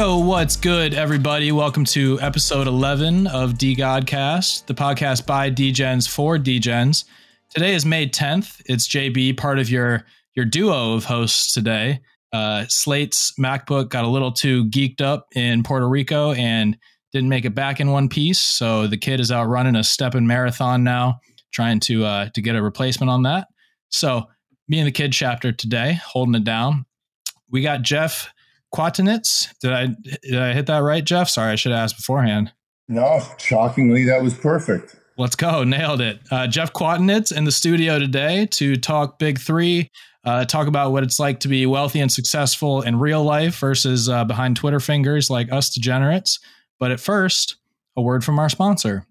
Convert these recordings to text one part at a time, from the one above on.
Yo, what's good, everybody? Welcome to episode 11 of DeGodCast, the podcast by DGens for DGens. Today is May 10th. It's JB, part of your your duo of hosts today. Uh, Slate's MacBook got a little too geeked up in Puerto Rico and didn't make it back in one piece. So the kid is out running a step in marathon now, trying to uh, to get a replacement on that. So me and the kid chapter today, holding it down. We got Jeff Kwatinetz. Did I did I hit that right, Jeff? Sorry, I should have asked beforehand. No, shockingly, that was perfect. Let's go, nailed it. Uh, Jeff Kwatinetz in the studio today to talk Big Three, uh, talk about what it's like to be wealthy and successful in real life versus uh, behind Twitter fingers like us degenerates. But at first, a word from our sponsor.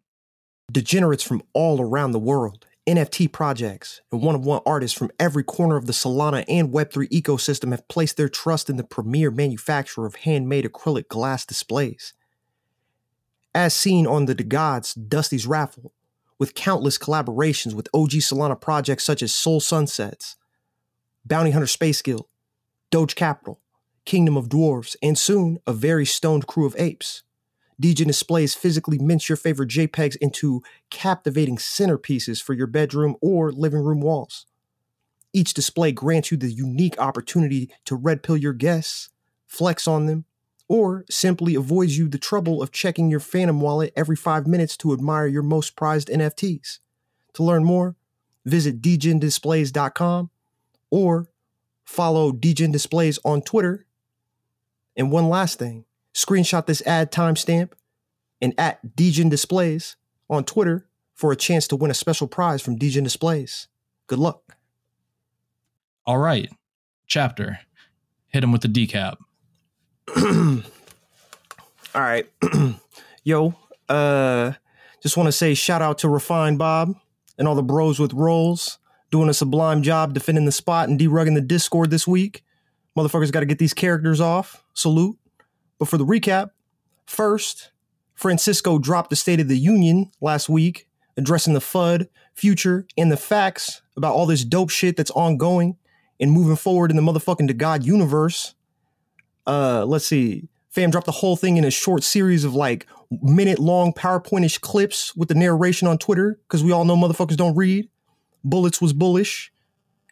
Degenerates from all around the world NFT projects, and one of one artists from every corner of the Solana and Web3 ecosystem have placed their trust in the premier manufacturer of handmade acrylic glass displays. As seen on the DeGods Dusty's Raffle, with countless collaborations with OG Solana projects such as Soul Sunsets, Bounty Hunter Space Guild, Doge Capital, Kingdom of Dwarves, and soon a very stoned crew of apes. Degen displays physically mints your favorite JPEGs into captivating centerpieces for your bedroom or living room walls. Each display grants you the unique opportunity to red pill your guests, flex on them, or simply avoids you the trouble of checking your Phantom wallet every five minutes to admire your most prized NFTs. To learn more, visit degendisplays.com or follow Degen Displays on Twitter. And one last thing Screenshot this ad timestamp and at Degen Displays on Twitter for a chance to win a special prize from Degen Displays. Good luck. All right, chapter. Hit him with the decap. All right. Yo, uh just want to say shout out to Refined Bob and all the bros with rolls doing a sublime job defending the spot and derugging the Discord this week. Motherfuckers got to get these characters off. Salute. But for the recap, first, Francisco dropped the State of the Union last week, addressing the FUD, future, and the facts about all this dope shit that's ongoing and moving forward in the motherfucking to God universe. Uh, let's see. Fam dropped the whole thing in a short series of like minute long PowerPointish clips with the narration on Twitter, because we all know motherfuckers don't read. Bullets was bullish.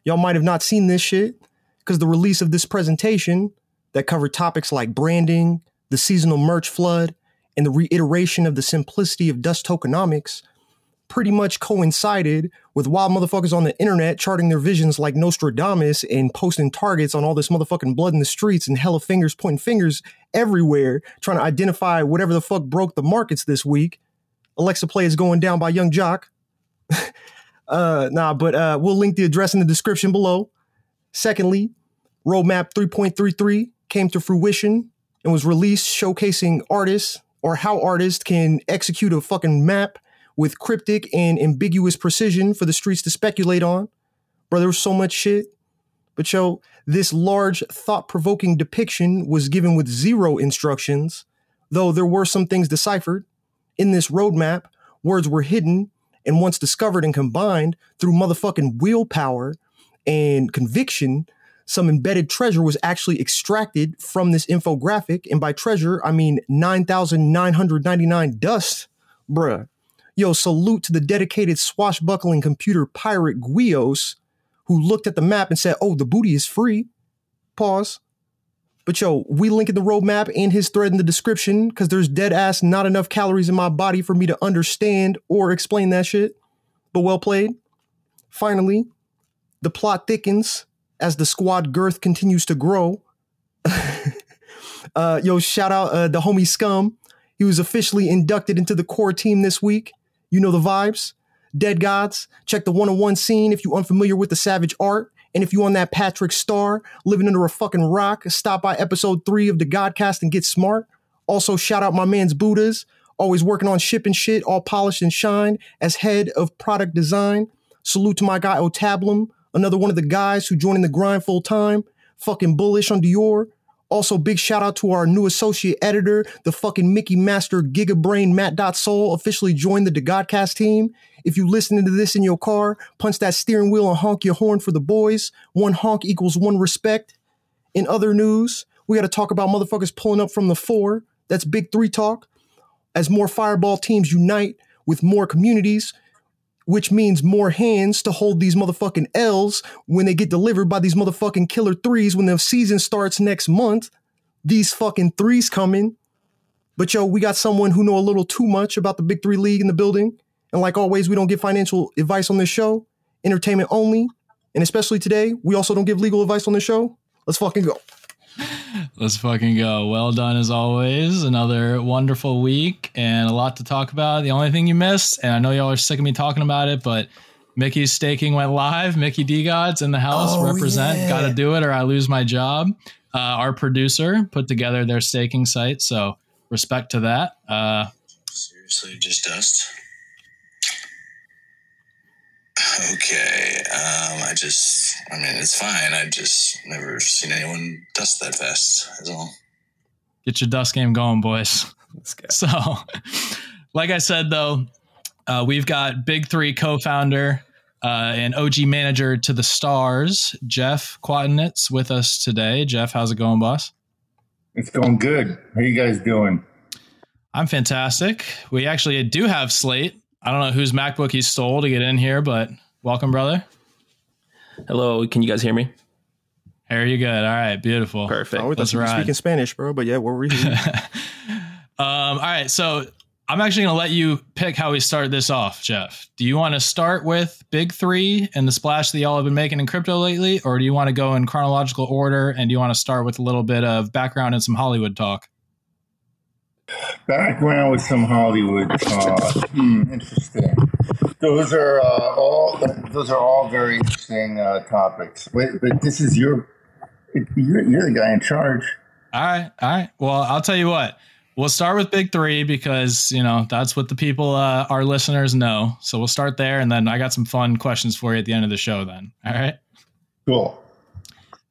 Y'all might have not seen this shit, because the release of this presentation that covered topics like branding, the seasonal merch flood, and the reiteration of the simplicity of dust tokenomics pretty much coincided with wild motherfuckers on the internet charting their visions like Nostradamus and posting targets on all this motherfucking blood in the streets and hella fingers pointing fingers everywhere trying to identify whatever the fuck broke the markets this week. Alexa Play is going down by Yung Joc. uh, nah, but uh, we'll link the address in the description below. Secondly, Roadmap 3.33 came to fruition and was released showcasing artists or how artists can execute a fucking map with cryptic and ambiguous precision for the streets to speculate on. Bro, there was so much shit. But yo, this large, thought provoking depiction was given with zero instructions, though there were some things deciphered. In this roadmap, words were hidden, and once discovered and combined through motherfucking willpower and conviction, some embedded treasure was actually extracted from this infographic. And by treasure, I mean 9,999 dust. Bruh. Yo, salute to the dedicated swashbuckling computer pirate Guios, who looked at the map and said, oh, the booty is free. Pause. But yo, we link in the roadmap and his thread in the description because there's dead ass not enough calories in my body for me to understand or explain that shit. But well played. Finally, the plot thickens as the squad girth continues to grow. uh, yo, shout out uh, the homie Scum. He was officially inducted into the core team this week. You know the vibes. Dead Gods, check the one on one scene if you're unfamiliar with the savage art. And if you on that Patrick Star living under a fucking rock, stop by episode three of the Godcast and get smart. Also, shout out my man's Buddhas, always working on shipping shit, all polished and shine as head of product design. Salute to my guy Otablum, another one of the guys who joined in the grind full time. Fucking bullish on Dior. Also, big shout out to our new associate editor, the fucking Mickey Master Gigabrain Matt Soul, officially joined the DeGodcast team. If you listening to this in your car, punch that steering wheel and honk your horn for the boys. One honk equals one respect. In other news, We got to talk about motherfuckers pulling up from the four. That's big three talk. As more fireball teams unite with more communities, which means more hands to hold these motherfucking L's when they get delivered by these motherfucking killer threes when the season starts next month. These fucking threes coming. But yo, we got someone who know a little too much about the Big Three League in the building. And like always, we don't give financial advice on this show. Entertainment only. And especially today, we also don't give legal advice on the show. Let's fucking go. Let's fucking go. Well done as always. Another wonderful week and a lot to talk about. The only thing you missed, and I know y'all are sick of me talking about it, but Mickey's staking went live. Mickey DeGods in the house. Oh, represent. yeah. Gotta do it or I lose my job. Uh, our producer put together their staking site. So respect to that. Uh, Seriously, just dust. Okay, um, I just, I mean, it's fine. I just never seen anyone dust that fast. Is all. get your dust game going, boys. Let's go. So, like I said, though, uh, we've got Big Three co founder uh, and OG manager to the stars, Jeff Kwatinetz, with us today. Jeff, how's it going, boss? It's going good. How you guys doing? I'm fantastic. We actually do have Slate. I don't know whose MacBook he stole to get in here, but welcome, brother. Hello, can you guys hear me? Here you good. All right, beautiful. Perfect. I always Let's thought you were ride. speaking Spanish, bro. But yeah, what were you? Um, all right, so I'm actually going to let you pick how we start this off, Jeff. Do you want to start with Big Three and the splash that y'all have been making in crypto lately, or do you want to go in chronological order and do you want to start with a little bit of background and some Hollywood talk? Background with some Hollywood. Uh, hmm, interesting. Those are uh, all. Those are all very interesting uh, topics. Wait, but this is your. You're, you're the guy in charge. All right, all right. Well, I'll tell you what. We'll start with Big Three because you know that's what the people, uh, our listeners, know. So we'll start there, and then I got some fun questions for you at the end of the show. Then, all right. Cool.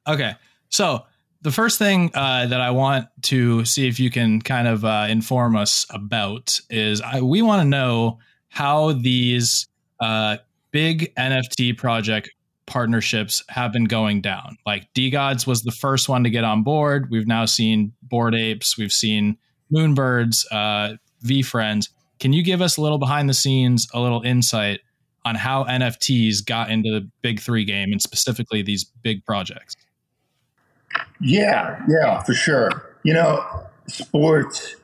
Okay. So the first thing uh, that I want to see if you can kind of uh, inform us about is I, we want to know how these uh, big NFT project partnerships have been going down. Like DeGods was the first one to get on board. We've now seen Bored Apes. We've seen Moonbirds, uh, VeeFriends. Can you give us a little behind the scenes, a little insight on how NFTs got into the big three game and specifically these big projects? Yeah, yeah, for sure. You know, sports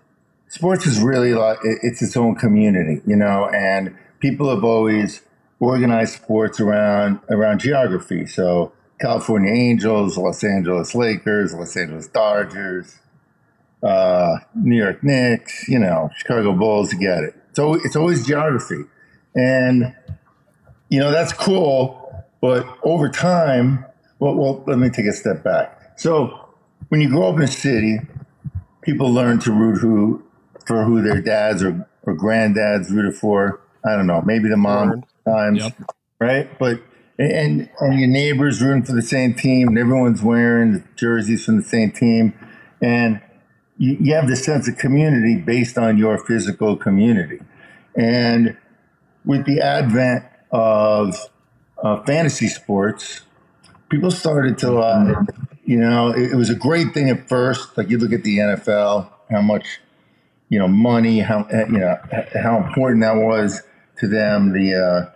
sports is really like it's its own community, you know, and people have always organized sports around around geography. So California Angels, Los Angeles Lakers, Los Angeles Dodgers, uh, New York Knicks, you know, Chicago Bulls, you get it. So it's always geography. And you know, that's cool, but over time, well, well, let me take a step back. So when you grow up in a city, people learn to root who for who their dads or, or granddads rooted for. I don't know, maybe the mom times, Yep. right? But and and your neighbors rooting for the same team, and everyone's wearing jerseys from the same team, and you, you have this sense of community based on your physical community. And with the advent of uh, fantasy sports, people started to, uh, you know, it, it was a great thing at first. Like you look at the NFL, how much, you know, money, how uh, you know how important that was to them. The uh,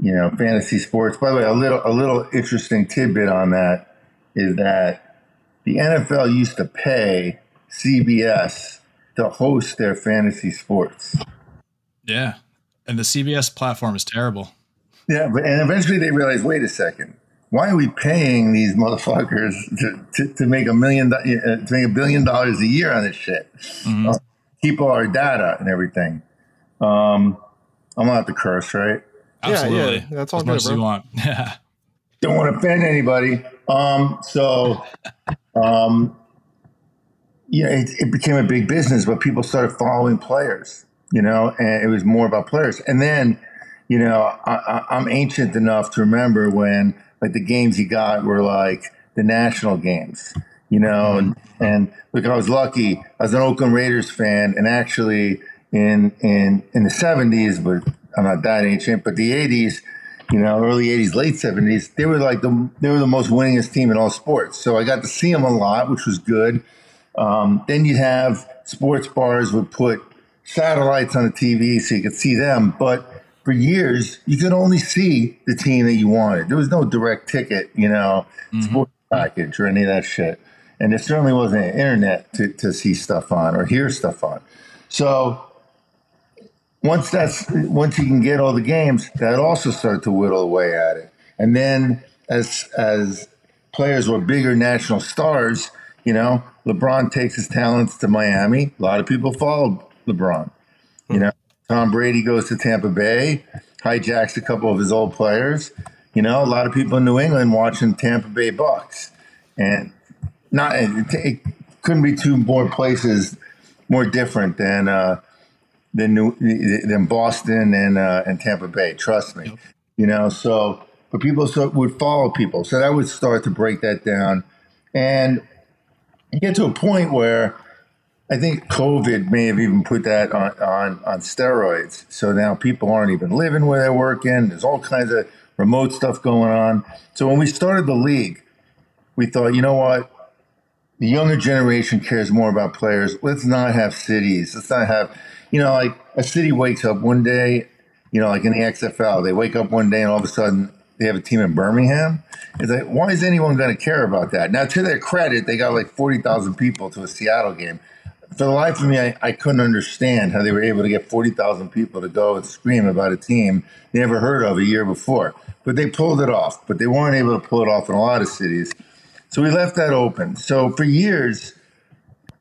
you know fantasy sports. By the way, a little a little interesting tidbit on that is that the NFL used to pay CBS to host their fantasy sports. Yeah. And the CBS platform is terrible. Yeah, but and eventually they realized, wait a second, why are we paying these motherfuckers to, to, to make a million uh, to make a billion dollars a year on this shit? Mhm. Uh, keep all our data and everything. Um, I'm not the curse, right? Yeah, yeah, Absolutely. that's all as good, much as you want. Yeah. Don't want to offend anybody. Um, so, um, yeah, it, it became a big business, but people started following players, you know, and it was more about players. And then, you know, I, I, I'm ancient enough to remember when like the games he got were like the national games, you know, and, and look, I was lucky. I was an Oakland Raiders fan, and actually in in in the '70s, but I'm not that ancient, but the '80s, you know, early '80s, late '70s, they were like the they were the most winningest team in all sports. So I got to see them a lot, which was good. Um, then you'd have sports bars would put satellites on the TV so you could see them, but for years you could only see the team that you wanted. There was no direct ticket, you know, mm-hmm. sports package or any of that shit. And there certainly wasn't internet to, to see stuff on or hear stuff on. So once that's once you can get all the games, that also started to whittle away at it. And then as as players were bigger national stars, you know, LeBron takes his talents to Miami. A lot of people followed LeBron. You know, Tom Brady goes to Tampa Bay, hijacks a couple of his old players. You know, a lot of people in New England watching Tampa Bay Bucks, and not it, it couldn't be two more places more different than uh, than New, than Boston and uh, and Tampa Bay. Trust me. Yep. You know, so but people so, would follow people, so that would start to break that down, and get to a point where I think COVID may have even put that on, on, on steroids. So now people aren't even living where they're working. There's all kinds of remote stuff going on. So when we started the league, we thought, you know what? The younger generation cares more about players. Let's not have cities. Let's not have, you know, like a city wakes up one day, you know, like in the XFL, they wake up one day and all of a sudden they have a team in Birmingham. It's like, why is anyone going to care about that? Now, to their credit, they got like 40,000 people to a Seattle game. For the life of me, I, I couldn't understand how they were able to get 40,000 people to go and scream about a team they never heard of a year before. But they pulled it off, but they weren't able to pull it off in a lot of cities. So we left that open. So for years,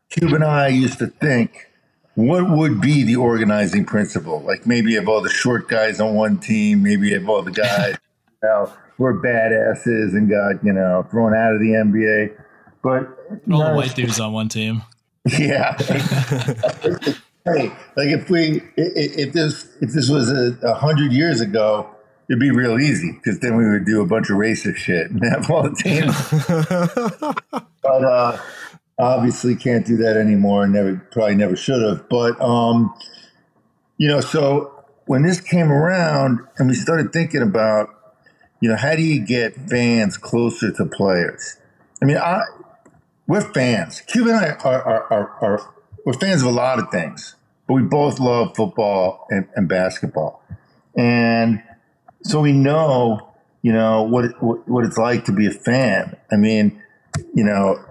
Cube and I used to think, what would be the organizing principle? Like maybe have all the short guys on one team, maybe have all the guys know, we're badasses and got, you know, thrown out of the NBA. But all the white dudes on one team. Yeah. hey, like if we if this if this was a, a hundred years ago, it'd be real easy because then we would do a bunch of racist shit and have all the teams. but uh, obviously can't do that anymore. And never probably never should have. But um, you know, so when this came around and we started thinking about you know, how do you get fans closer to players? I mean, I, we're fans. Cube and I are, are, are, are, we're fans of a lot of things, but we both love football and, and basketball. And so we know, you know, what, what, what it's like to be a fan. I mean, you know,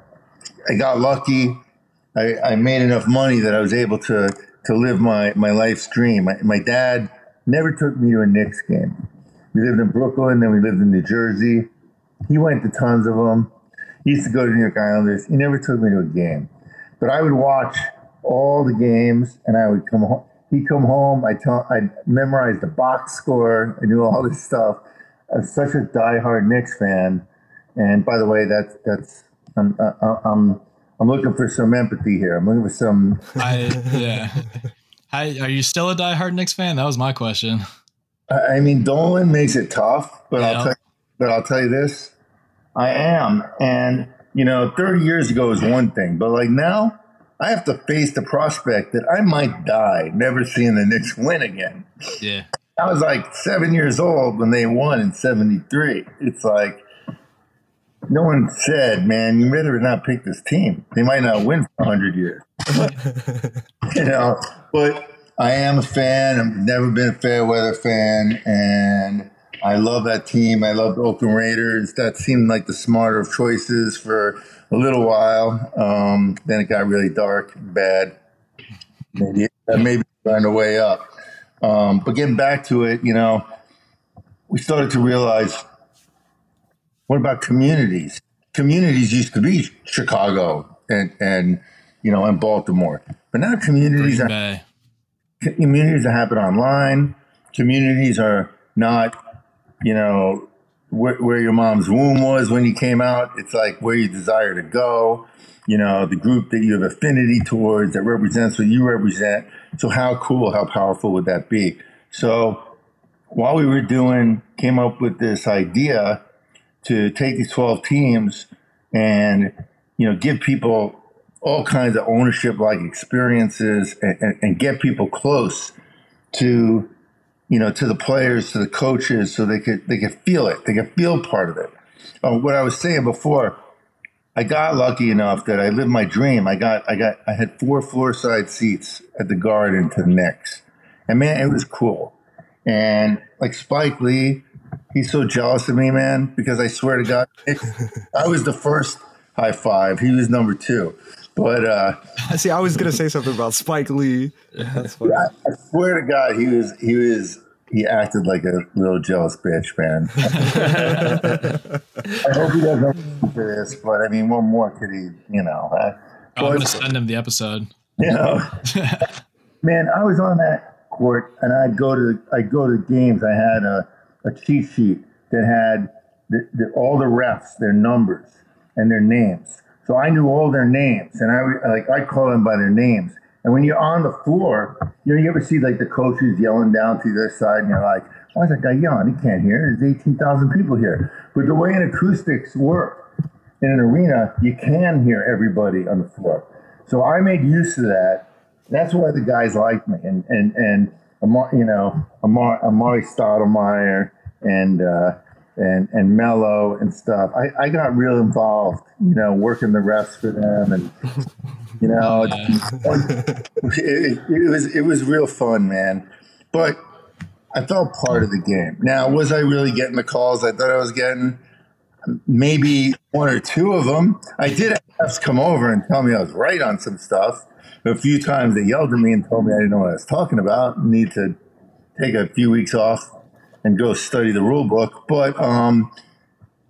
I got lucky. I, I made enough money that I was able to, to live my, my life's dream. My, my dad never took me to a Knicks game. We lived in Brooklyn, then we lived in New Jersey. He went to tons of them. He used to go to New York Islanders. He never took me to a game, but I would watch all the games, and I would come home. He'd come home. I tell, I memorized the box score. I knew all this stuff. I'm such a diehard Knicks fan, and by the way, that's that's I'm uh, I'm I'm looking for some empathy here. I'm looking for some. I yeah. Hi, are you still a diehard Knicks fan? That was my question. I mean, Dolan makes it tough, but yeah. I'll tell you, but I'll tell you this: I am, and you know, 30 years ago is one thing, but like now, I have to face the prospect that I might die never seeing the Knicks win again. Yeah, I was like seven years old when they won in '73. It's like no one said, "Man, you better not pick this team. They might not win for 100 years." you know, but I am a fan. I've never been a fair weather fan, and I love that team. I love the Oakland Raiders. That seemed like the smarter of choices for a little while. Um, then it got really dark, bad. Maybe maybe on the way up. Um, but getting back to it, you know, we started to realize what about communities? Communities used to be Chicago and and you know and Baltimore, but now communities are communities that happen online. Communities are not, you know, where, where, your mom's womb was when you came out. It's like where you desire to go. You know, the group that you have affinity towards that represents what you represent. So how cool, how powerful would that be? So while we were doing, came up with this idea to take these 12 teams and, you know, give people all kinds of ownership like experiences and, and, and, get people close to you know, to the players, to the coaches, so they could they could feel it. They could feel part of it. Uh, what I was saying before, I got lucky enough that I lived my dream. I got I got I had four floor side seats at the Garden to the Knicks, and man, it was cool. And like Spike Lee, he's so jealous of me, man, because I swear to God, I was the first high five. He was number two. But uh, See, I was gonna say something about Spike Lee. That's funny. I, I swear to God, he was he was he acted like a real jealous bitch, man. I hope he doesn't listen to this, but I mean, what more could he, you know? Uh, Oh, I'm gonna send him the episode. you know, man, I was on that court, and I'd go to I'd go to games. I had a, a cheat sheet that had the, the, all the refs, their numbers and their names. So I knew all their names, and I like I call them by their names. And when you're on the floor, you know, you ever see like the coaches yelling down to their side, and you're like, "Why is that guy yelling? He can't hear. There's 18,000 people here." But the way an acoustics work, in an arena, you can hear everybody on the floor. So I made use of that. That's why the guys like me, and and and you know Amar, Amar'e Stoudemire and uh, and and Melo and stuff. I, I got real involved, you know, working the refs for them, and you know, it, it, it was it was real fun, man. But I felt part of the game. Now, was I really getting the calls I thought I was getting? maybe one or two of them. I did have refs come over and tell me I was right on some stuff. A few times they yelled at me and told me I didn't know what I was talking about. Need to take a few weeks off and go study the rule book. But um,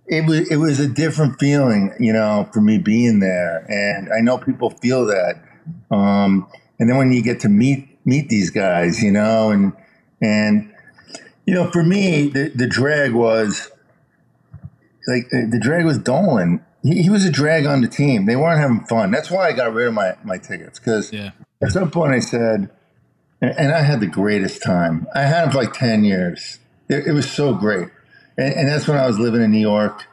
it was it was a different feeling, you know, for me being there. And I know people feel that. Um, and then when you get to meet meet these guys, you know, and and you know, for me, the, the drag was like the drag was Dolan. He, he was a drag on the team. They weren't having fun. That's why I got rid of my, my tickets because Yeah. at some point I said, and, and I had the greatest time. I had it for like 10 years. It, it was so great. And, and that's when I was living in New York.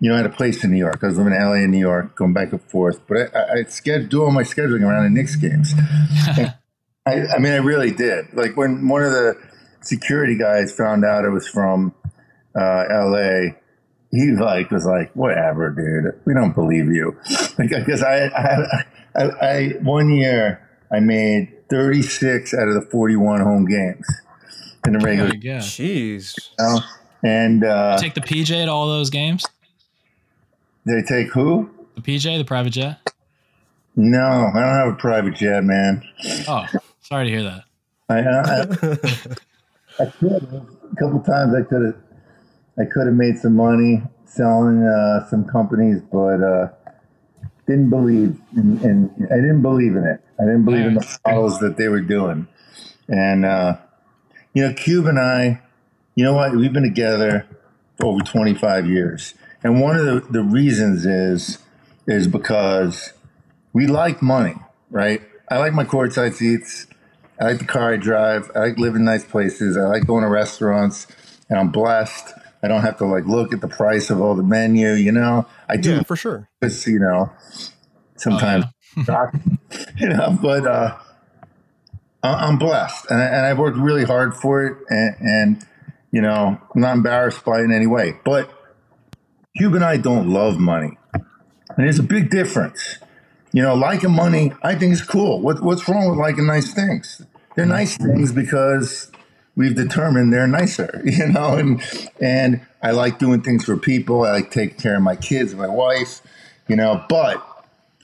You know, I had a place in New York. I was living in LA and New York, going back and forth. But I, I, I scheduled, do all my scheduling around the Knicks games. I, I mean, I really did. Like when one of the security guys found out I was from uh, LA, he like was like, "Whatever, dude. We don't believe you." Like, because I, I, I, I, one year I made 36 out of the 41 home games in the regular. my God. Jeez. season. And uh, Take the PJ to all those games. they take who? The PJ, the private jet. No, I don't have a private jet, man. Oh, sorry to hear that. I, I, I could a couple times. I could have. I could have made some money selling uh, some companies, but uh, didn't believe in, in. I didn't believe in it. I didn't believe in the models that they were doing. And uh, you know, Cube and I, you know what? We've been together for over twenty five years, and one of the, the reasons is is because we like money, right? I like my courtside seats. I like the car I drive. I like living nice places. I like going to restaurants, and I'm blessed. I don't have to like look at the price of all the menu. You know, I do Yeah, for sure. because you know sometimes you know, but uh, I'm blessed, and, I, and I've worked really hard for it, and, and you know, I'm not embarrassed by it in any way. But Cube and I don't love money, and there's a big difference. You know, liking money, I think is cool. What, what's wrong with liking nice things? They're nice things because we've determined they're nicer, you know, and and I like doing things for people. I like taking care of my kids, my wife, you know, but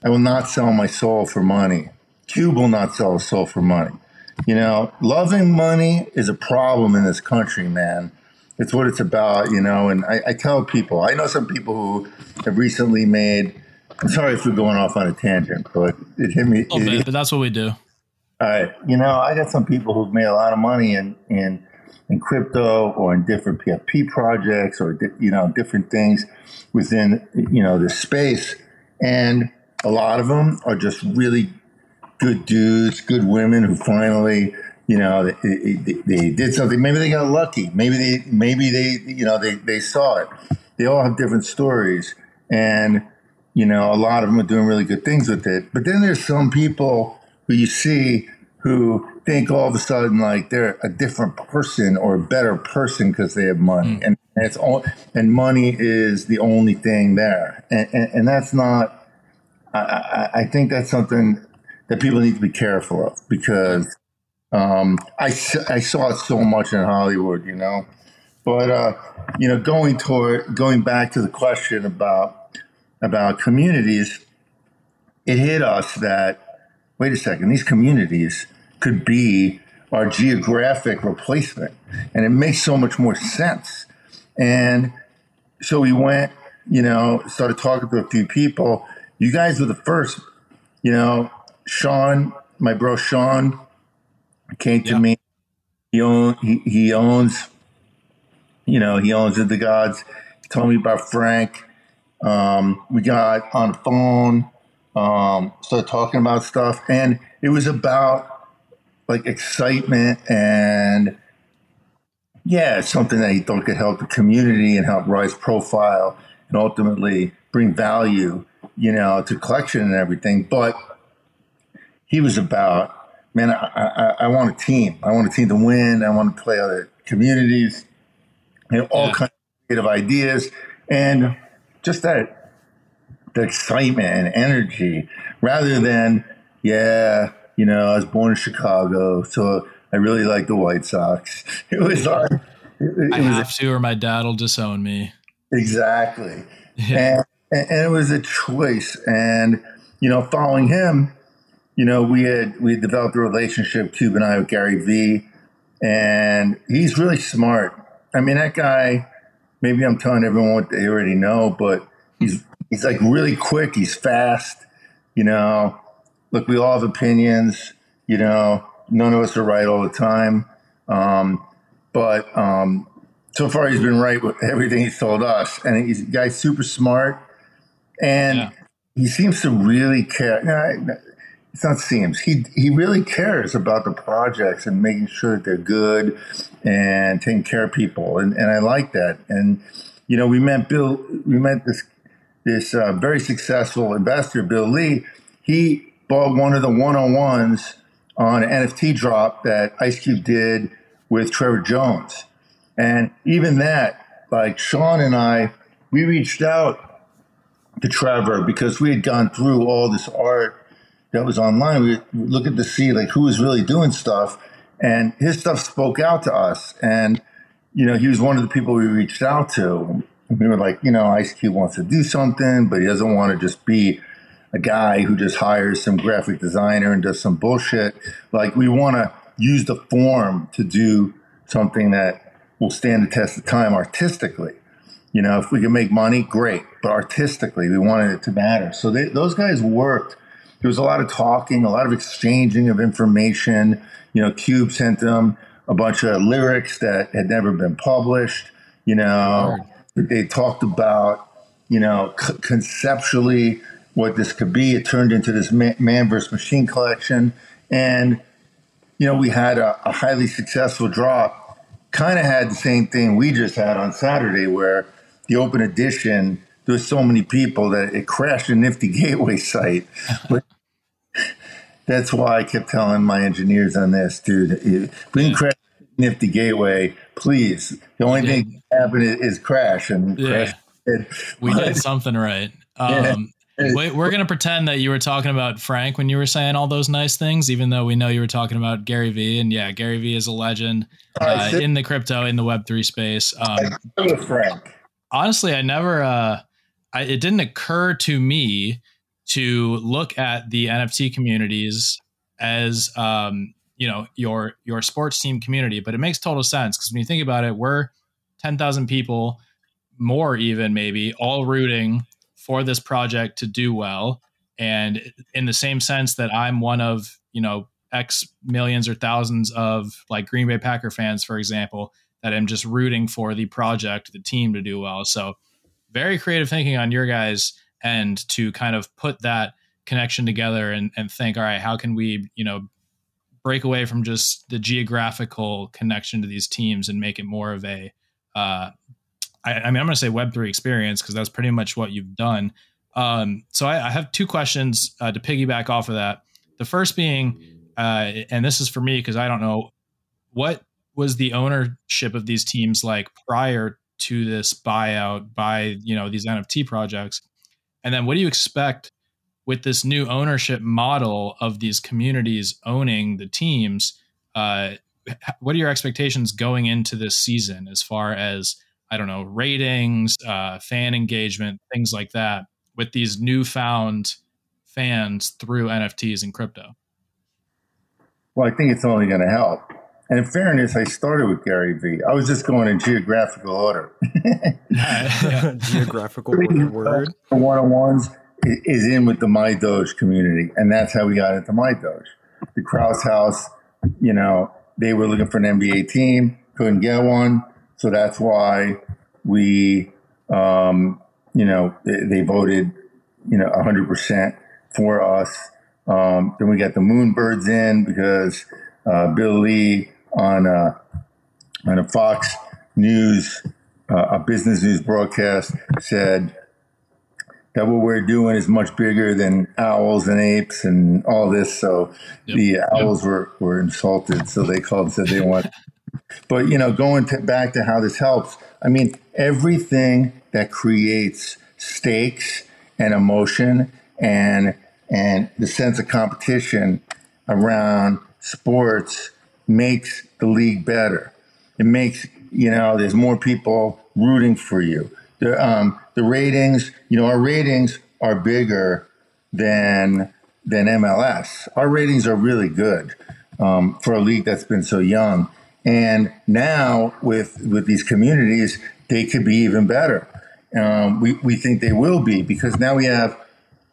I will not sell my soul for money. Cube will not sell his soul for money. You know, loving money is a problem in this country, man. It's what it's about, you know. And I, I tell people, I know some people who have recently made. I'm sorry if we're going off on a tangent, but it hit me. Oh, a bit, but that's what we do. All right. You know, I got some people who've made a lot of money in in, in crypto or in different PFP projects or di- you know different things within you know this space, and a lot of them are just really good dudes, good women who finally you know they, they, they did something. Maybe they got lucky. Maybe they maybe they you know they they saw it. They all have different stories, and you know a lot of them are doing really good things with it. But then there's some people who you see who think all of a sudden like they're a different person or a better person because they have money, mm. and, and it's all and money is the only thing there, and and, and that's not. I, I think that's something that people need to be careful of because um, I, I saw it so much in Hollywood, you know. But uh, you know, going toward going back to the question about about communities, it hit us that wait a second, these communities could be our geographic replacement, and it makes so much more sense. And so we went, you know, started talking to a few people. You guys were the first, you know, Sean, my bro Sean, came to yeah. me. He, own, he, he owns, you know, he owns DeGods. He told me about Frank. Um, we got on the phone, um, started talking about stuff, and it was about like excitement and yeah, something that he thought could help the community and help rise profile and ultimately bring value, you know, to collection and everything. But he was about man, I, I, I, want a team. I want a team to win. I want to play other communities, you know, all yeah. kinds of creative ideas, and just that the excitement and energy, rather than yeah, you know, I was born in Chicago, so I really like the White Sox. It was like it, it I was have to, or my dad will disown me. Exactly, yeah. and, and it was a choice, and you know, following him you know, we had we had developed a relationship, Cube and I, with Gary Vee, and he's really smart. I mean, that guy. Maybe I'm telling everyone what they already know, but he's he's like really quick. He's fast. You know, look, we all have opinions. You know, none of us are right all the time. Um, but um, so far, he's been right with everything he's told us, and he's a guy super smart, and yeah. he seems to really care. It's not seems he he really cares about the projects and making sure that they're good and taking care of people. And, and I like that. And you know we met Bill we met this this uh, very successful investor Bill Lee. He bought one of the one on ones on an NFT drop that Ice Cube did with Trevor Jones. And even that like Sean and I we reached out to Trevor because we had gone through all this art that was online, we look at to see like who was really doing stuff, and his stuff spoke out to us. And you know, he was one of the people we reached out to. We were like, you know, Ice Cube wants to do something, but he doesn't want to just be a guy who just hires some graphic designer and does some bullshit. Like, we want to use the form to do something that will stand the test of time artistically. You know, if we can make money, great. But artistically, we wanted it to matter. So they, those guys worked there was a lot of talking, a lot of exchanging of information. You know, Cube sent them a bunch of lyrics that had never been published. You know, they talked about, you know, c- conceptually what this could be. It turned into this man, man versus machine collection. And, you know, we had a, a highly successful drop. Kind of had the same thing we just had on Saturday, where the open edition there was so many people that it crashed a Nifty Gateway site. But that's why I kept telling my engineers on this, dude. If we can crash Nifty Gateway, please. The only thing that can happen is, crash and yeah. crash. We did something right. Um, yeah. we're going to pretend that you were talking about Frank when you were saying all those nice things, even though we know you were talking about Gary Vee. And yeah, Gary Vee is a legend uh, in the crypto, in the Web3 space. Um, Frank. Honestly, I never, uh, I, it didn't occur to me to look at the NFT communities as um, you know your your sports team community, but it makes total sense because when you think about it, we're ten thousand people, more even maybe, all rooting for this project to do well. And in the same sense that I'm one of you know X millions or thousands of like Green Bay Packer fans, for example, that I'm just rooting for the project, the team to do well. So very creative thinking on your guys' end to kind of put that connection together and, and think, all right, how can we, you know, break away from just the geographical connection to these teams and make it more of a, uh, I, I mean, I'm going to say Web3 experience because that's pretty much what you've done. Um, so I, I, have two questions uh, to piggyback off of that. The first being, uh, and this is for me because I don't know what was the ownership of these teams like prior to this buyout by you know these NFT projects, and then what do you expect with this new ownership model of these communities owning the teams? Uh, what are your expectations going into this season as far as I don't know ratings, uh, fan engagement, things like that with these newfound fans through NFTs and crypto? Well, I think it's only going to help. And in fairness, I started with Gary Vee. I was just going in geographical order. geographical word. The one on ones is in with the My Doge community. And that's how we got into My Doge. The Krause House, you know, they were looking for an NBA team, couldn't get one. So that's why we, um, you know, they, they, voted, you know, 100% for us. Um, then we got the Moonbirds in because uh, Bill Lee on a, on a Fox News, uh, a business news broadcast said that what we're doing is much bigger than owls and apes and all this. So yep. the owls yep. were, were insulted. So they called and said they want. but, you know, going to, back to how this helps, I mean, everything that creates stakes and emotion and and the sense of competition around sports makes the league better. It makes you know there's more people rooting for you. The um, the ratings, you know, our ratings are bigger than than MLS. Our ratings are really good um, for a league that's been so young. And now with with these communities, they could be even better. Um, we we think they will be because now we have,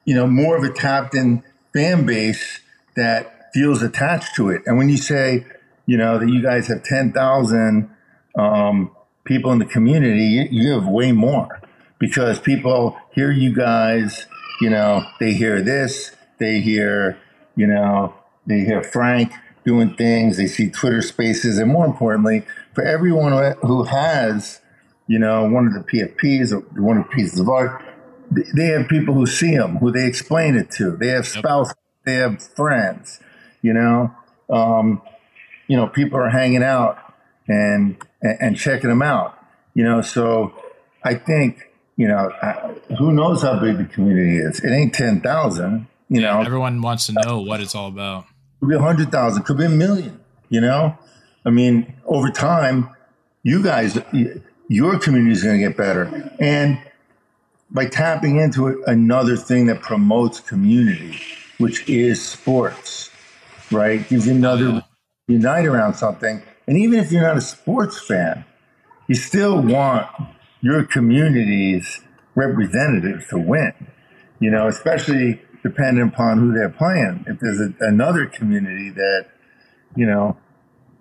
you know, more of a tapped in fan base that feels attached to it. And when you say, you know, that you guys have ten thousand um, people in the community, you, you have way more because people hear you guys, you know, they hear this, they hear, you know, they hear Frank doing things, they see Twitter spaces, and more importantly, for everyone who has, you know, one of the PFPs or one of the pieces of art, they have people who see them, who they explain it to. They have spouses, they have friends, you know. Um, you know, people are hanging out and and checking them out, you know. So I think you know, who knows how big the community is? It ain't 10,000, you know. Everyone wants to know what it's all about. Could be 100,000, could be a million, you know? I mean, over time, you guys, your community is going to get better. And by tapping into another thing that promotes community, which is sports, right? Gives you another yeah. Unite around something. And even if you're not a sports fan, you still want your community's representatives to win. You know, especially depending upon who they're playing. If there's a, another community that, you know,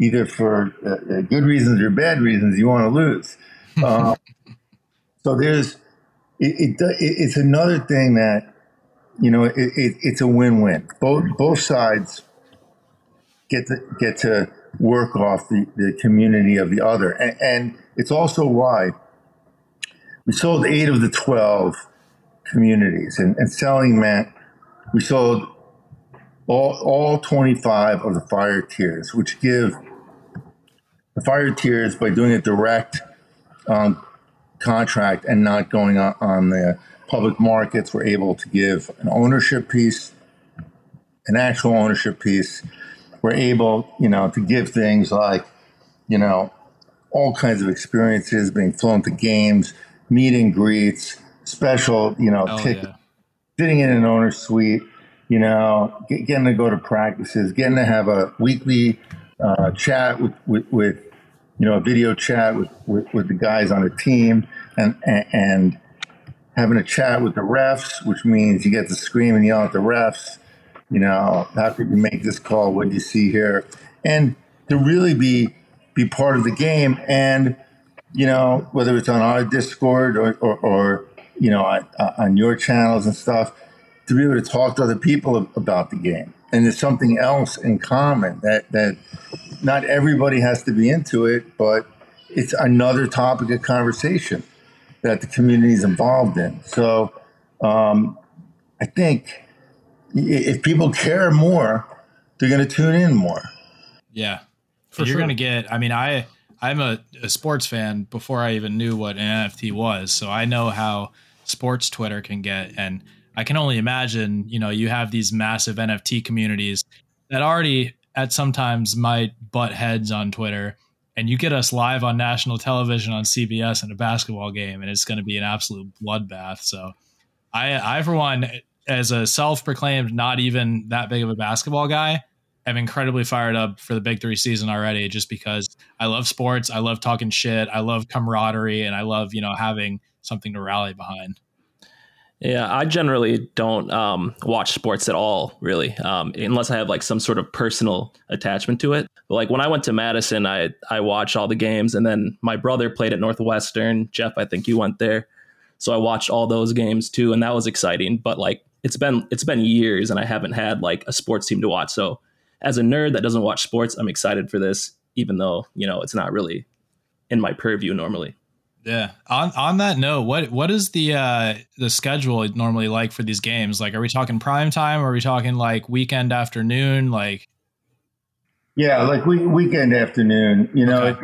either for uh, uh good reasons or bad reasons, you want to lose. Um, so there's, it, it, it's another thing that, you know, it, it's a win-win. Both both sides get to get to work off the, the community of the other, and, and it's also why we sold eight of the 12 communities, and, and selling meant we sold all, all 25 of the fire tiers, which give the fire tiers by doing it direct um, contract and not going on, on the public markets, we're able to give an ownership piece, an actual ownership piece. We're able, you know, to give things like, you know, all kinds of experiences being flown to games, meet and greets, special, you know, oh, tickets, yeah. sitting in an owner suite, you know, get, getting to go to practices, getting to have a weekly uh, chat with, with, with, you know, a video chat with, with, with the guys on the team and, and, and having a chat with the refs, which means you get to scream and yell at the refs. You know, how could you make this call? What do you see here? And to really be be part of the game and you know, whether it's on our Discord or, or, or you know, on, on, your channels and stuff, to be able to talk to other people about the game. And there's something else in common that, that not everybody has to be into it, but it's another topic of conversation that the community is involved in. So um, I think if people care more they're going to tune in more. Yeah, For you're sure. gonna get. I mean, I I'm a, a sports fan before I even knew what an NFT was, so I know how sports Twitter can get, and I can only imagine. You know, you have these massive NFT communities that already at sometimes might butt heads on Twitter. And you get us live on national television on CBS in a basketball game, and it's going to be an absolute bloodbath. So, I, I for one, as a self-proclaimed not even that big of a basketball guy, I'm incredibly fired up for the Big Three season already. Just because I love sports, I love talking shit, I love camaraderie, and I love you know having something to rally behind. Yeah, I generally don't um, watch sports at all, really, um, unless I have like some sort of personal attachment to it. But, like when I went to Madison, I I watched all the games, and then my brother played at Northwestern. Jeff, I think you went there, so I watched all those games too, and that was exciting. But like it's been it's been years, and I haven't had like a sports team to watch. So as a nerd that doesn't watch sports, I'm excited for this, even though you know it's not really in my purview normally. Yeah. On on that note, what what is the uh the schedule normally like for these games? Like, are we talking prime time? Or are we talking like weekend afternoon? Like, Yeah, like we, weekend afternoon. You know, Okay.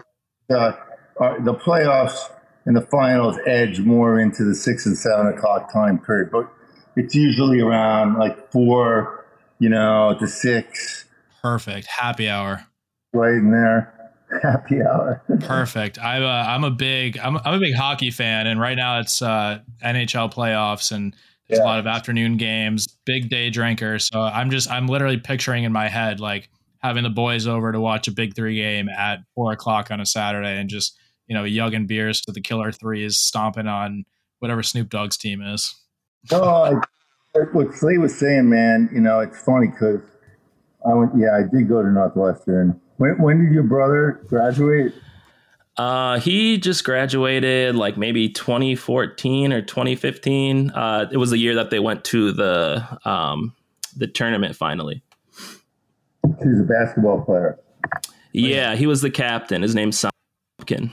it, uh, uh, the playoffs and the finals edge more into the six and seven o'clock time period, but it's usually around like four, you know, to six, perfect happy hour. right in there. Happy hour. Perfect. I uh, I'm a big I'm I'm a big hockey fan, and right now it's uh, NHL playoffs, and there's a lot of afternoon games. Big day drinker, so I'm just I'm literally picturing in my head like having the boys over to watch a Big Three game at four o'clock on a Saturday, and just you know yugging beers to the Killer Threes, stomping on whatever Snoop Dogg's team is. Oh, I, what Slay was saying, man, you know, it's funny because I went, yeah, I did go to Northwestern. When, when did your brother graduate? Uh, he just graduated like maybe 2014 or 2015. Uh, it was the year that they went to the um, the tournament finally. He's a basketball player. Yeah, he was the captain. His name's Simpkin.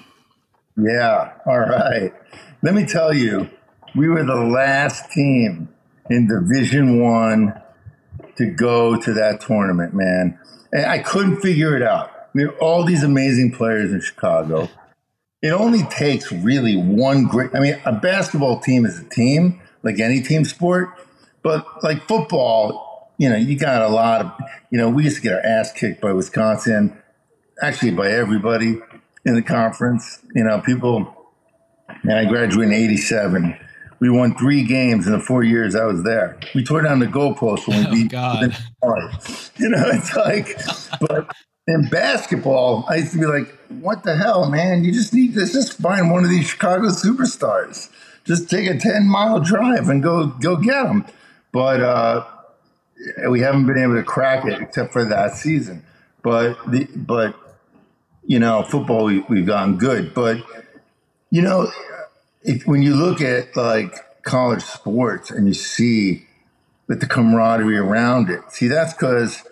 Yeah. All right. Let me tell you, we were the last team in Division One to go to that tournament, man. And I couldn't figure it out. We have all these amazing players in Chicago. It only takes really one great. I mean, a basketball team is a team, like any team sport, but like football, you know, you got a lot of. You know, we used to get our ass kicked by Wisconsin, actually by everybody in the conference. You know, people. And I graduated in '87. We won three games in the four years I was there. We tore down the goalpost when we Oh, beat God. you know, it's like, but in basketball, I used to be like, what the hell, man? You just need to just find one of these Chicago superstars. Just take a 10 mile drive and go, go get them. But, uh, we haven't been able to crack it except for that season. But the, but, you know, football, we, we've gotten good. But, you know, if, when you look at like college sports and you see with the camaraderie around it. See, that's because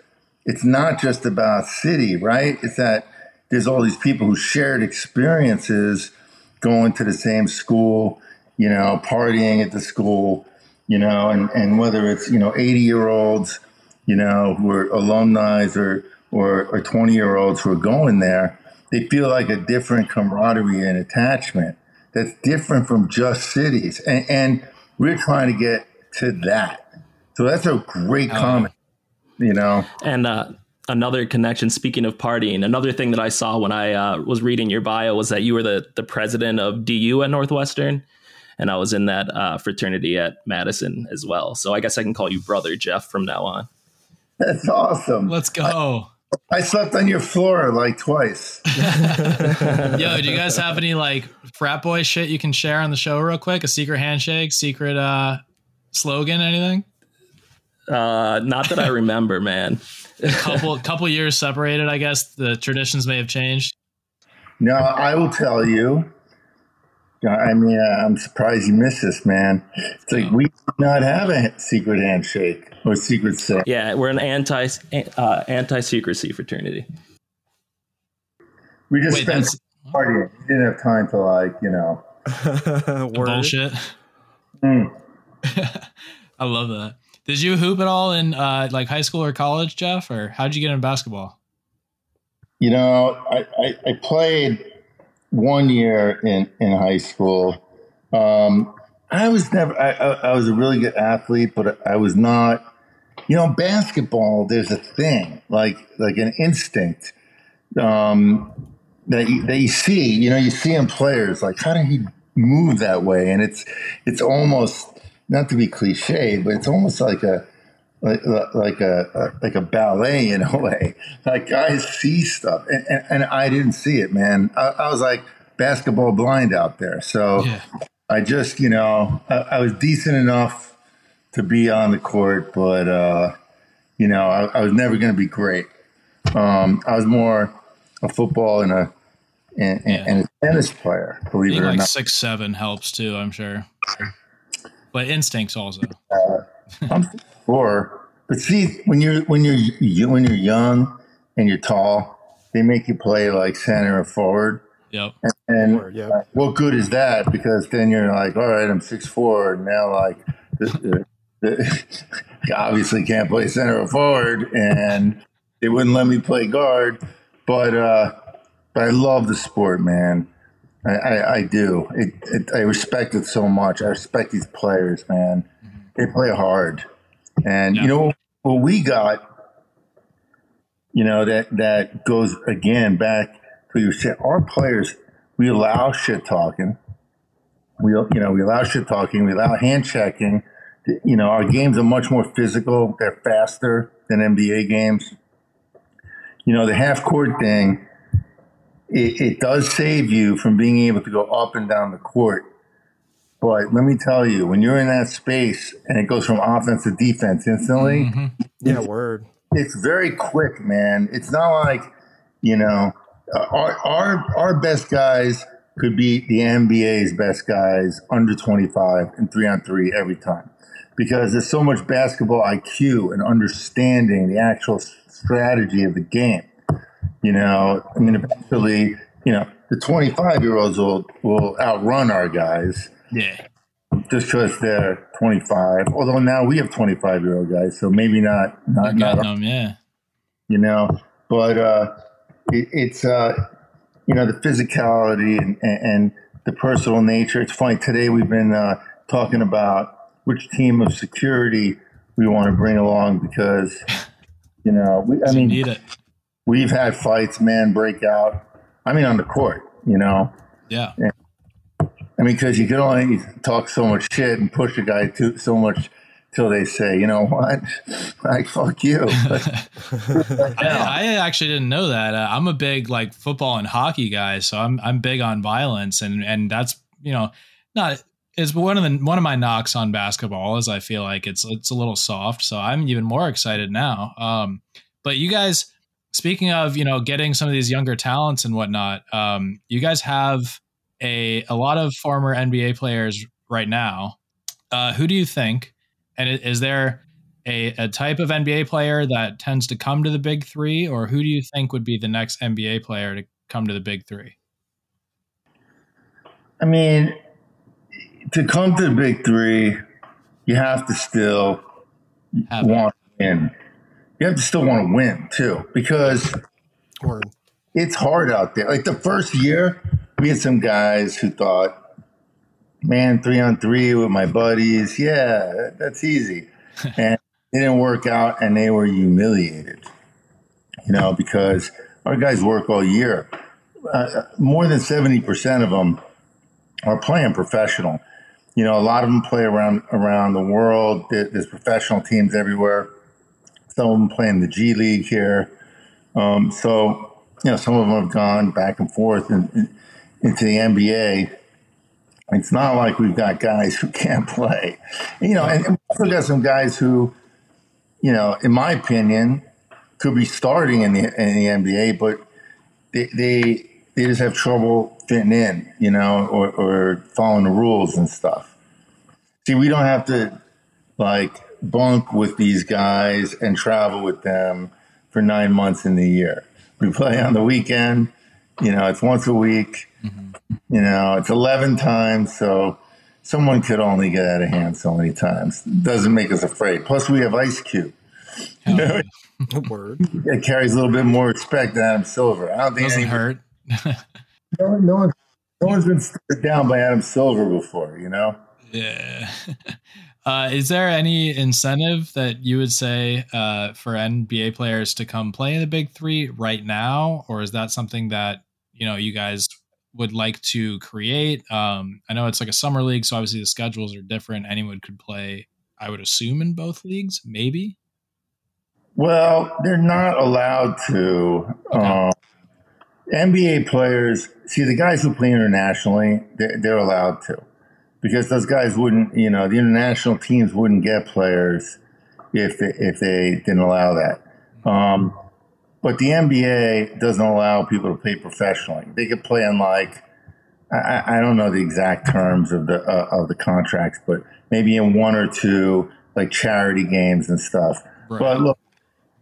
it's not just about city, right? It's that there's all these people who shared experiences going to the same school, you know, partying at the school, you know, and, and whether it's, you know, 80 year olds, you know, who are alumni or, or, or 20 year olds who are going there, they feel like a different camaraderie and attachment that's different from just cities. And, and we're trying to get to that. So that's a great comment, you know. And uh, another connection. Speaking of partying, another thing that I saw when I uh, was reading your bio was that you were the the president of DU at Northwestern, and I was in that uh, fraternity at Madison as well. So I guess I can call you brother Jeff from now on. That's awesome. Let's go. I slept on your floor like twice. Yo, do you guys have any like frat boy shit you can share on the show real quick? A secret handshake, secret uh slogan, anything? Uh, not that I remember, man. A couple couple years separated, I guess the traditions may have changed. No, I will tell you. I mean, uh, I'm surprised you missed this, man. It's like we do not have a secret handshake or secret sex. Yeah, we're an anti uh, anti secrecy fraternity. We just Wait, spent that's partying. We didn't have time to like, you know. Bullshit. Mm. I love that. Did you hoop at all in uh, like high school or college, Jeff, or how did you get into basketball? You know, I, I, I played one year in, in high school. Um, I was never, I, I, I was a really good athlete, but I was not, you know, basketball, there's a thing like, like an instinct, um, that you, that you see, you know, you see in players, like how did he move that way? And it's, it's almost, not to be cliche, but it's almost like a, like, like a, like a ballet in a way. Like I see stuff, and, and, and I didn't see it, man. I, I, was like basketball blind out there. So yeah. I just, you know, I, I, was decent enough to be on the court, but uh, you know, I, I was never going to be great. Um, I was more a football and a and, yeah. and a tennis player. Believe Being it or like not, six seven helps too. I'm sure, but instincts also. Uh, I'm four, but see, when you're when you're when you're young and you're tall, they make you play like center or forward. Yep. And, and forward, yep. Like, what good is that? Because then you're like, all right, I'm six four, and now like, the, the, the, obviously can't play center or forward, and they wouldn't let me play guard. But uh, but I love the sport, man. I, I, I do. It, it, I respect it so much. I respect these players, man. They play hard, and yeah. you know what we got. You know that that goes again back to your shit. Our players, we allow shit talking. We you know we allow shit talking. We allow hand checking. You know our games are much more physical. They're faster than NBA games. You know the half court thing it, it does save you from being able to go up and down the court. But let me tell you, when you're in that space and it goes from offense to defense instantly, mm-hmm. yeah, word. It's very quick, man. It's not like you know our our our best guys could be the NBA's best guys under 25 and three on three every time because there's so much basketball IQ and understanding the actual strategy of the game. You know, I mean, eventually, you know, the 25 year olds will, will outrun our guys. Yeah. Just because they're 25. Although now we have 25 year old guys, so maybe not, not, not them, yeah. You know, but uh, it, it's, uh, you know, the physicality and, and, and, the personal nature. It's funny. Today we've been uh, talking about which team of security we want to bring along because, you know, we, I mean, need it we've had fights, man, break out. I mean, on the court, you know. Yeah. And, I mean, because you can only talk so much shit and push a guy to so much till they say, you know what, like fuck you. I, I, actually didn't know that. Uh, I'm a big like football and hockey guy, so I'm I'm big on violence, and and that's you know not is one of the one of my knocks on basketball is I feel like it's it's a little soft. So I'm even more excited now. Um, but you guys Speaking of, you know, getting some of these younger talents and whatnot, um, you guys have a a lot of former NBA players right now. Uh, who do you think? And is there a, a type of NBA player that tends to come to the big three, or who do you think would be the next NBA player to come to the big three? I mean, to come to the big three, you have to still have want to win you have to still want to win too because Word. it's hard out there. Like the first year, we had some guys who thought, man, three on three with my buddies, yeah, that's easy. and it didn't work out and they were humiliated, you know, because our guys work all year. Uh, more than 70% of them are playing professional. You know, a lot of them play around around the world. There's professional teams everywhere some of them playing the G League here. Um, so, you know, some of them have gone back and forth in, in, into the NBA. It's not like we've got guys who can't play, you know, and, we also got some guys who, you know, in my opinion, could be starting in the in the NBA, but they they, they just have trouble fitting in, you know, or, or following the rules and stuff. See, we don't have to like bunk with these guys and travel with them for nine months in the year. We play on the weekend. You know, it's once a week. Mm-hmm. You know, it's eleven times. So, someone could only get out of hand so many times. Doesn't make us afraid. Plus, we have Ice Cube. You know, Word. it carries a little bit more respect than Adam Silver. I don't think Doesn't hurt. No, no, one, no one's been stared down by Adam Silver before. You know. Yeah. Uh, is there any incentive that you would say uh, for NBA players to come play in the Big Three right now, or is that something that you know you guys would like to create? Um, I know it's like a summer league, so obviously the schedules are different. Anyone could play, I would assume, in both leagues, maybe. Well, they're not allowed to. Okay. Um, NBA players, see, the guys who play internationally, they're, they're allowed to. Because those guys wouldn't, you know, the international teams wouldn't get players if they, if they didn't allow that. Um, but the NBA doesn't allow people to play professionally. They could play on like, I- I, I don't know the exact terms of the uh, of the contracts, but maybe in one or two like charity games and stuff. Right. But look,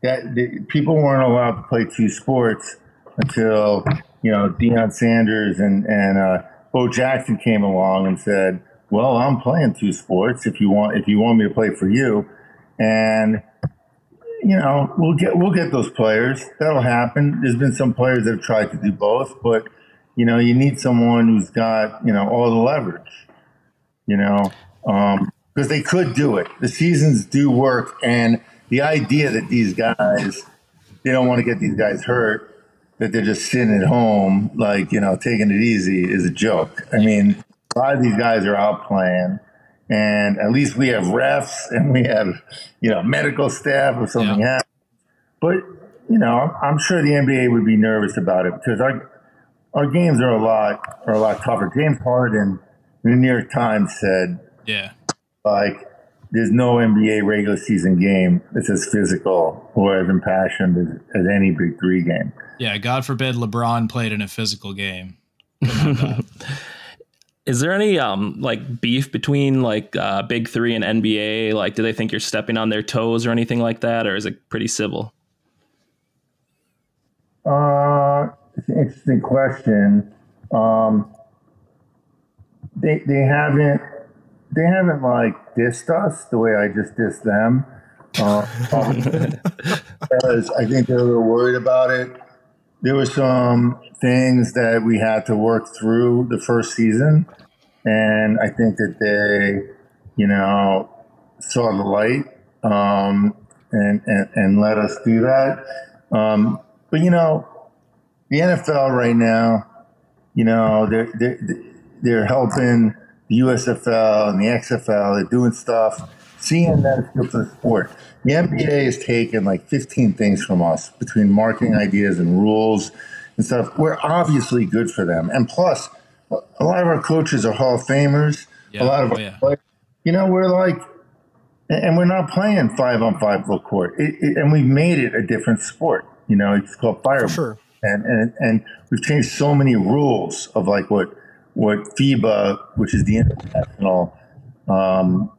that the, people weren't allowed to play two sports until you know Deion Sanders and and uh, Bo Jackson came along and said, "Well, I'm playing two sports if you want if you want me to play for you," and you know we'll get we'll get those players. That'll happen. There's been some players that have tried to do both, but you know you need someone who's got you know all the leverage. You know. Um, because they could do it. The seasons do work, and the idea that these guys they don't want to get these guys hurt, that they're just sitting at home, like you know, taking it easy, is a joke. I mean, a lot of these guys are out playing, and at least we have refs and we have you know medical staff if something Yeah. happens. But you know, I'm, I'm sure the NBA would be nervous about it because our our games are a lot are a lot tougher. James Harden, the New York Times said Yeah. like there's no NBA regular season game that's as physical or as impassioned as, as any Big Three game. Yeah. God forbid LeBron played in a physical game. Is there any um like beef between like uh, Big Three and NBA? Like, do they think you're stepping on their toes or anything like that, or is it pretty civil? Uh, it's an interesting question. Um, they they haven't they haven't like dissed us the way I just dissed them. Uh, because I think they're a little worried about it. There were some things that we had to work through the first season, and I think that they, you know, saw the light um, and, and and let us do that. Um, but you know, the NFL right now, you know, they're they're, they're helping the USFL and the XFL. They're doing stuff. Seeing that good for the sport. The NBA has taken like 15 things from us between marketing ideas and rules and stuff. We're obviously good for them. And plus, a lot of our coaches are Hall of Famers. Yeah. A lot of Oh, our yeah. players, you know, we're like, and we're not playing five on five full court. It, it, and we've made it a different sport. You know, it's called fire. Sure. And, and and we've changed so many rules of like what what FIBA, which is the international um,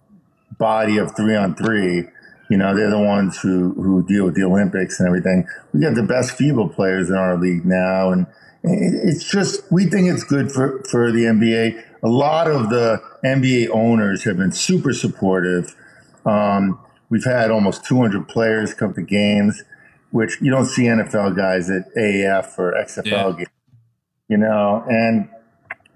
body of three on three. You know, they're the ones who who deal with the Olympics and everything. We got the best FIBA players in our league now, and it, it's just we think it's good for for the NBA. A lot of the NBA owners have been super supportive. Um, we've had almost 200 players come to games, which you don't see NFL guys at AAF or XFL Yeah. games. You know, and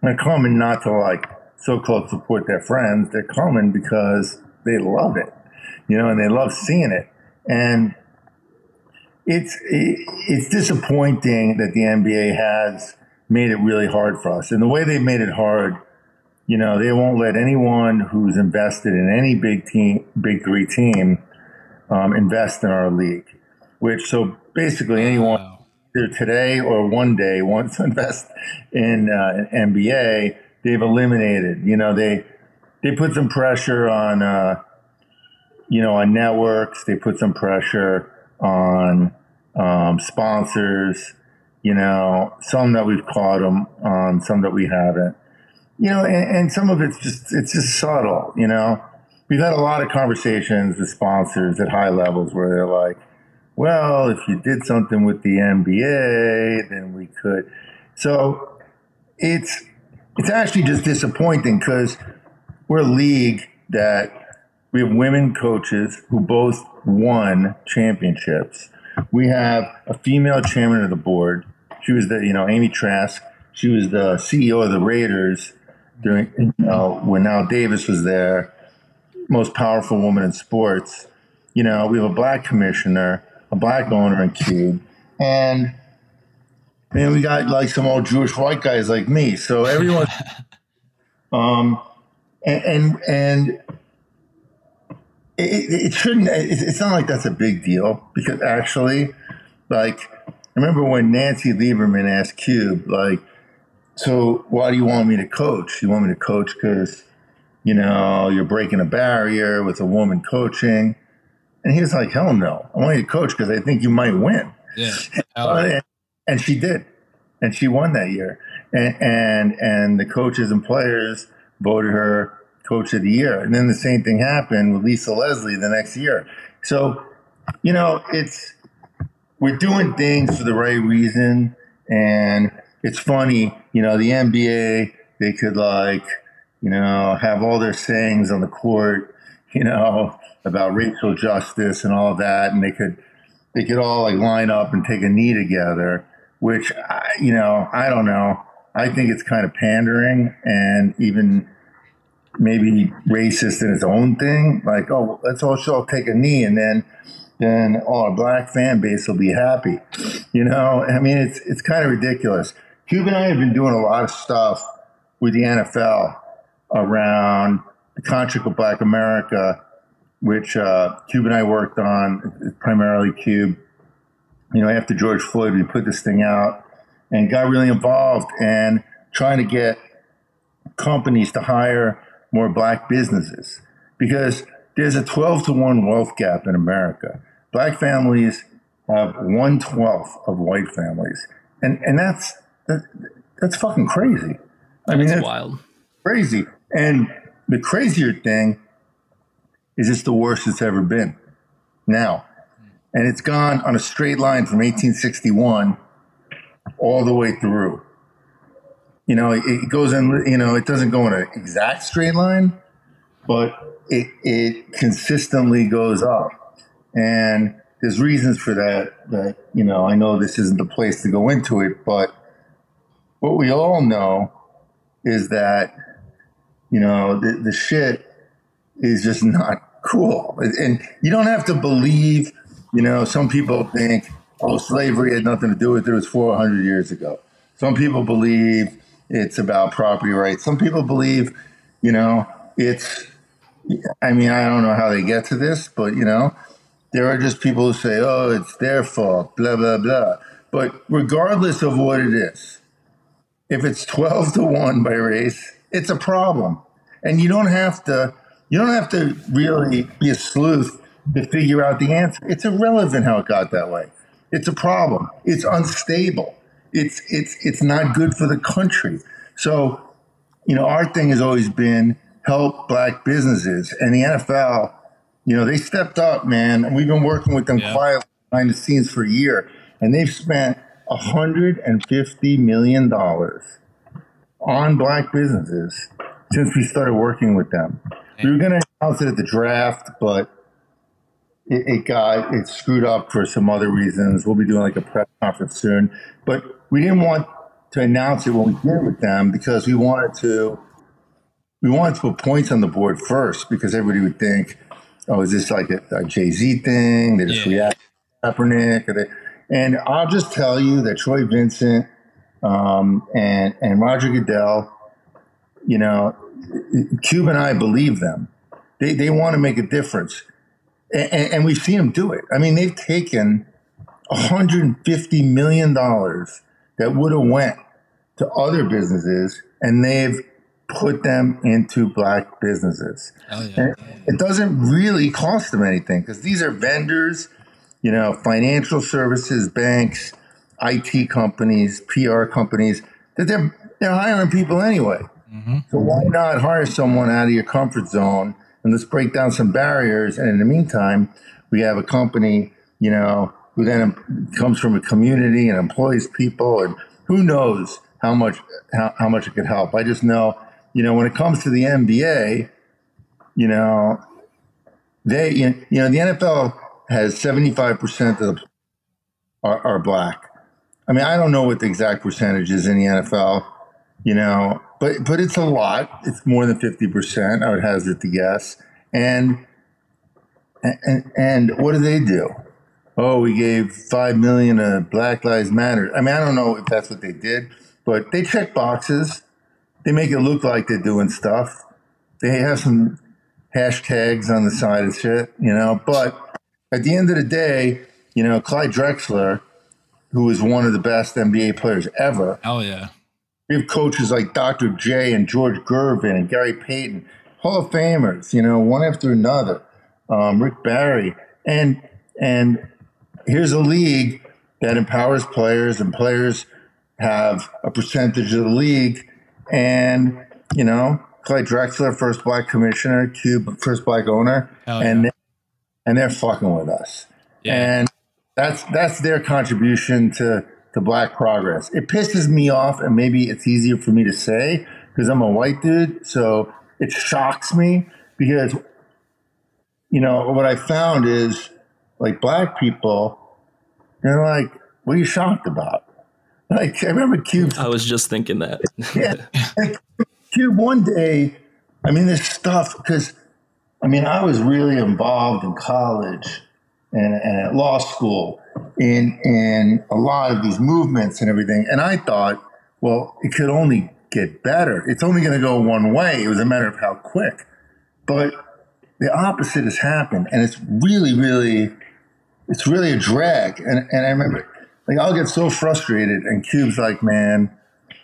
they're coming not to like so-called support their friends. They're coming because they love it, you know, and they love seeing it. And it's it's disappointing that the NBA has made it really hard for us. And the way they've made it hard, you know, they won't let anyone who's invested in any big team, big three team, um, invest in our league. Which so basically anyone Wow. either today or one day wants to invest in uh, NBA, they've eliminated. You know, they they put some pressure on uh, you know on networks. They put some pressure on um, sponsors. You know, some that we've caught them on, some that we haven't. You know, and, and some of it's just it's just subtle. You know, we've had a lot of conversations with sponsors at high levels where they're like, well, if you did something with the NBA, then we could. So it's it's actually just disappointing because we're a league that we have women coaches who both won championships. We have a female chairman of the board. She was the, you know, Amy Trask. She was the CEO of the Raiders during, you know, when Al Davis was there. Most powerful woman in sports. You know, we have a black commissioner, a black owner in Cube, and and we got like some old Jewish white guys like me. So everyone, um, and and, and it, it, shouldn't. It's not like that's a big deal because actually, like, I remember when Nancy Lieberman asked Cube, like, so why do you want me to coach? You want me to coach because, you know, you're breaking a barrier with a woman coaching. And he was like, hell no. I want you to coach because I think you might win. Yeah. and, and she did. And she won that year. And, and, and the coaches and players voted her coach of the year. And then the same thing happened with Lisa Leslie the next year. So, you know, it's, we're doing things for the right reason. And it's funny, you know, the NBA, they could like, you know, have all their sayings on the court, you know, about racial justice and all that. And they could, they could all like line up and take a knee together, which, I, you know, I don't know. I think it's kind of pandering and even maybe racist in its own thing. Like, oh, let's all take a knee, and then then all our black fan base will be happy. You know, I mean, it's it's kind of ridiculous. Cube and I have been doing a lot of stuff with the NFL around the Contract with Black America, which uh, Cube and I worked on primarily. Cube, you know, after George Floyd, we put this thing out and got really involved and trying to get companies to hire more black businesses because there's a 12 to 1 wealth gap in America. Black families have one twelfth of white families. And, and that's, that, that's fucking crazy. I mean, that's wild. Crazy. And the crazier thing is it's the worst it's ever been now. And it's gone on a straight line from 1861 all the way through you know, it, it goes in, you know, it doesn't go in an exact straight line, but it, it consistently goes up. And there's reasons for that, that, you know, I know this isn't the place to go into it, but what we all know is that, you know, the, the shit is just not cool. And you don't have to believe, you know, some people think, oh, slavery had nothing to do with it. It was 400 years ago. Some people believe it's about property rights. Some people believe, you know, it's, I mean, I don't know how they get to this, but, you know, there are just people who say, oh, it's their fault, blah, blah, blah. But regardless of what it is, if it's 12 to 1 by race, it's a problem. And you don't have to, you don't have to really be a sleuth to figure out the answer. It's irrelevant how it got that way. It's a problem. It's unstable it's it's it's not good for the country. So, you know, our thing has always been help black businesses, and the NFL, you know, they stepped up, man, we've been working with them yeah. quietly behind the scenes for a year, and they've spent hundred and fifty million dollars on black businesses since we started working with them. We were going to announce it at the draft, but it, it, got it screwed up for some other reasons. We'll be doing like a press conference soon, but we didn't want to announce it when we did with them because we wanted to we wanted to put points on the board first because everybody would think, oh, is this like a, a Jay Z thing? They just yeah. react to Kaepernick, and I'll just tell you that Troy Vincent um, and and Roger Goodell, you know, Cube and I believe them. They they want to make a difference, and, and we've seen them do it. I mean, they've taken 150 million dollars that would have went to other businesses and they've put them into black businesses. Oh, yeah. it doesn't really cost them anything because these are vendors, you know, financial services, banks, IT companies, PR companies that they're they're hiring people anyway. Mm-hmm. So why not hire someone out of your comfort zone and let's break down some barriers? And in the meantime, we have a company, you know, who then comes from a community and employs people, and who knows how much how, how much it could help. I just know, you know, when it comes to the NBA, you know, they, you know, the NFL has 75% of the are, are black. I mean, I don't know what the exact percentage is in the NFL, you know, but but it's a lot. It's more than 50%, I would hazard to guess. And and and what do they do? Oh, we gave 5 million to Black Lives Matter. I mean, I don't know if that's what they did, but they check boxes. They make it look like they're doing stuff. They have some hashtags on the side of shit, you know, but at the end of the day, you know, Clyde Drexler, who is one of the best NBA players ever. Hell yeah. We have coaches like Dr. J and George Gervin and Gary Payton, Hall of Famers, you know, one after another. Um, Rick Barry, and and here's a league that empowers players, and players have a percentage of the league, and you know, Clyde Drexler, first black commissioner, Cube, first black owner, yeah. and and they're fucking with us. Yeah. And that's that's their contribution to to black progress. It pisses me off, and maybe it's easier for me to say because I'm a white dude, so it shocks me because you know what I found is like black people, they're like, "What are you shocked about?" Like I remember Cube. I was just thinking that. yeah, like, Cube. One day, I mean, this stuff because I mean, I was really involved in college and, and at law school in in a lot of these movements and everything. And I thought, well, it could only get better. It's only going to go one way. It was a matter of how quick. But the opposite has happened, and it's really, really, it's really a drag. And and I remember, like, I'll get so frustrated, and Cube's like, man,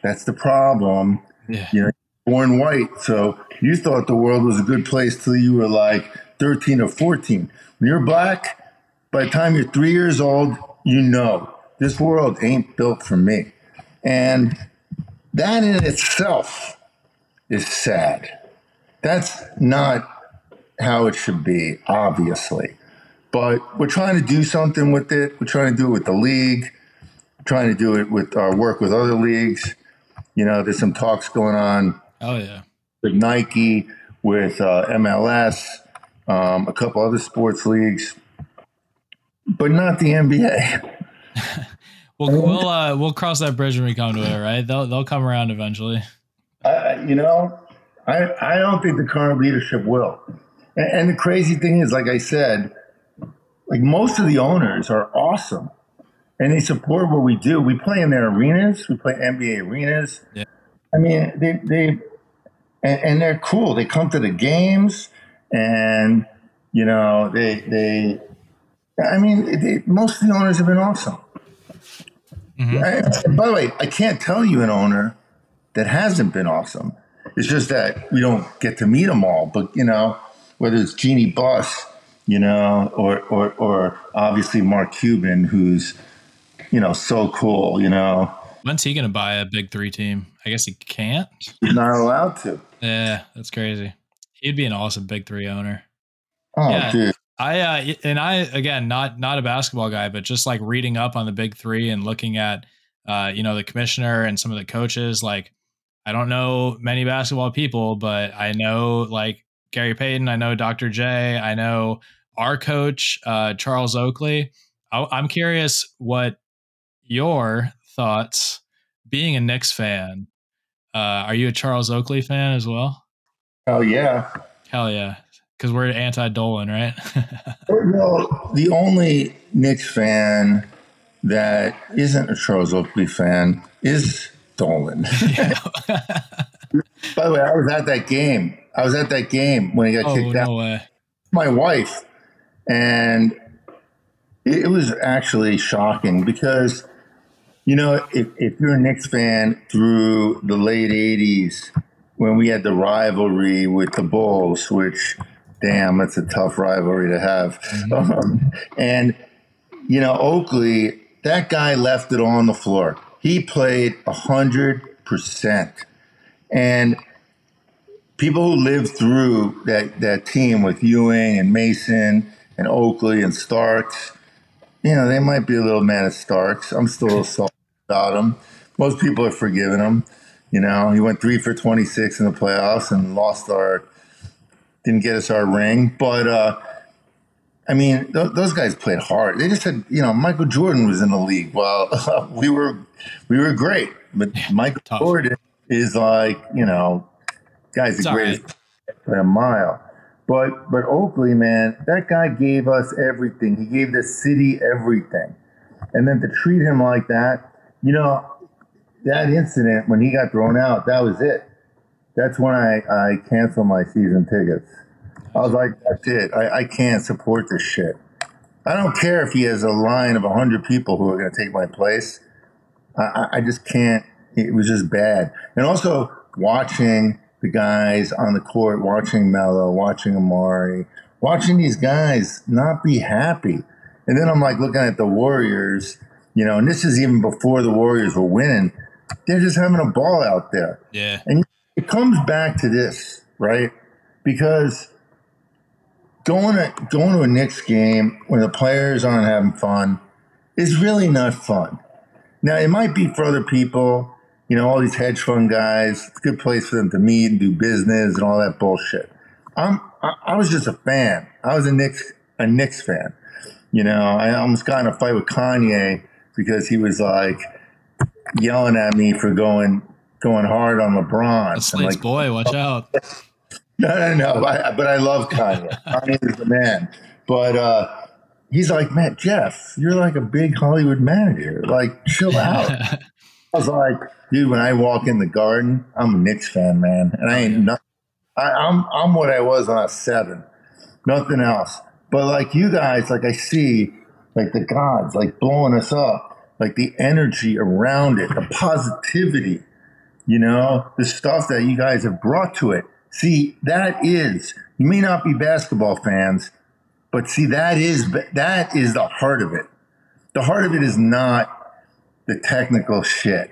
that's the problem. Yeah. You know, born white, so you thought the world was a good place till you were like 13 or 14. When you're black, by the time you're three years old, you know this world ain't built for me. And that in itself is sad. That's not how it should be, obviously. But we're trying to do something with it. We're trying to do it with the league, we're trying to do it with our work with other leagues. You know, there's some talks going on Oh yeah. with Nike, with uh, MLS, um, a couple other sports leagues, but not the NBA. We'll we'll uh, we'll cross that bridge when we come to it, right? They'll they'll come around eventually. I, you know, I I don't think the current leadership will. And, and the crazy thing is, like I said, like most of the owners are awesome, and they support what we do. We play in their arenas. We play NBA arenas. Yeah. I mean, they they and, and they're cool. They come to the games, and you know, they they. I mean, they, most of the owners have been awesome. Mhm. I- by the way, I can't tell you an owner that hasn't been awesome. It's just that we don't get to meet them all. But you know, whether it's Jeanie Buss, you know, or or or obviously Mark Cuban, who's you know so cool. You know, When's he gonna buy a big three team? I guess he can't. he's not allowed to. Yeah, that's crazy. He'd be an awesome big three owner. Oh, Yeah. dude. I uh, and I again not not a basketball guy, but just like reading up on the big three and looking at uh, you know the commissioner and some of the coaches. Like I don't know many basketball people, but I know like Gary Payton. I know Dr. J. I know our coach uh, Charles Oakley. I, I'm curious what your thoughts, being a Knicks fan. Uh, are you a Charles Oakley fan as well? Oh yeah. Hell yeah, because we're anti Dolan, right? Well, the only Knicks fan that isn't a Charles Oakley fan is Dolan. By the way, I was at that game. I was at that game when he got oh kicked out. way. My wife, and it, it was actually shocking because, you know, if, if you're a Knicks fan through the late '80s, when we had the rivalry with the Bulls, which, damn, that's a tough rivalry to have, um, and you know, Oakley, that guy left it all on the floor. He played hundred percent, and people who lived through that that team with Ewing and Mason and Oakley and Starks, you know, they might be a little mad at Starks. I'm still a little salty about him. Most people are forgiving him. You know, he went three for 26 in the playoffs and lost our didn't get us our ring, but uh, I mean, th- those guys played hard. They just had, you know, Michael Jordan was in the league. Well, we were we were great, but Michael tough. Jordan is like, you know, guy's the It's greatest by a mile. But but Oakley, man, that guy gave us everything. He gave the city everything. And then to treat him like that, you know, that incident when he got thrown out, that was it. That's when I, I canceled my season tickets. I was like, that's it. I, I can't support this shit. I don't care if he has a line of 100 people who are going to take my place. I, I, just can't. It was just bad. And also watching the guys on the court, watching Melo, watching Amar'e, watching these guys not be happy. And then I'm like looking at the Warriors, you know, and this is even before the Warriors were winning. They're just having a ball out there. Yeah. And it comes back to this, right? Because going to going to a Knicks game when the players aren't having fun is really not fun. Now it might be for other people, you know, all these hedge fund guys. It's a good place for them to meet and do business and all that bullshit. I'm I, I was just a fan. I was a Knicks a Knicks fan. You know, I almost got in a fight with Kanye because he was like yelling at me for going going hard on LeBron. That's like, boy. Watch out. no, no, no. I, but I love Kanye. Kanye is the man. But uh, he's like, man, Jeff, you're like a big Hollywood manager. Like, chill out. I was like, dude, when I walk in the garden, I'm a Knicks fan, man, and I ain't nothing. I, I'm I'm what I was when I was seven, nothing else. But like you guys, like I see, like DeGods, like blowing us up, like the energy around it, the positivity, you know, the stuff that you guys have brought to it. See, that is. You may not be basketball fans, but see, that is that is the heart of it. The heart of it is not the technical shit.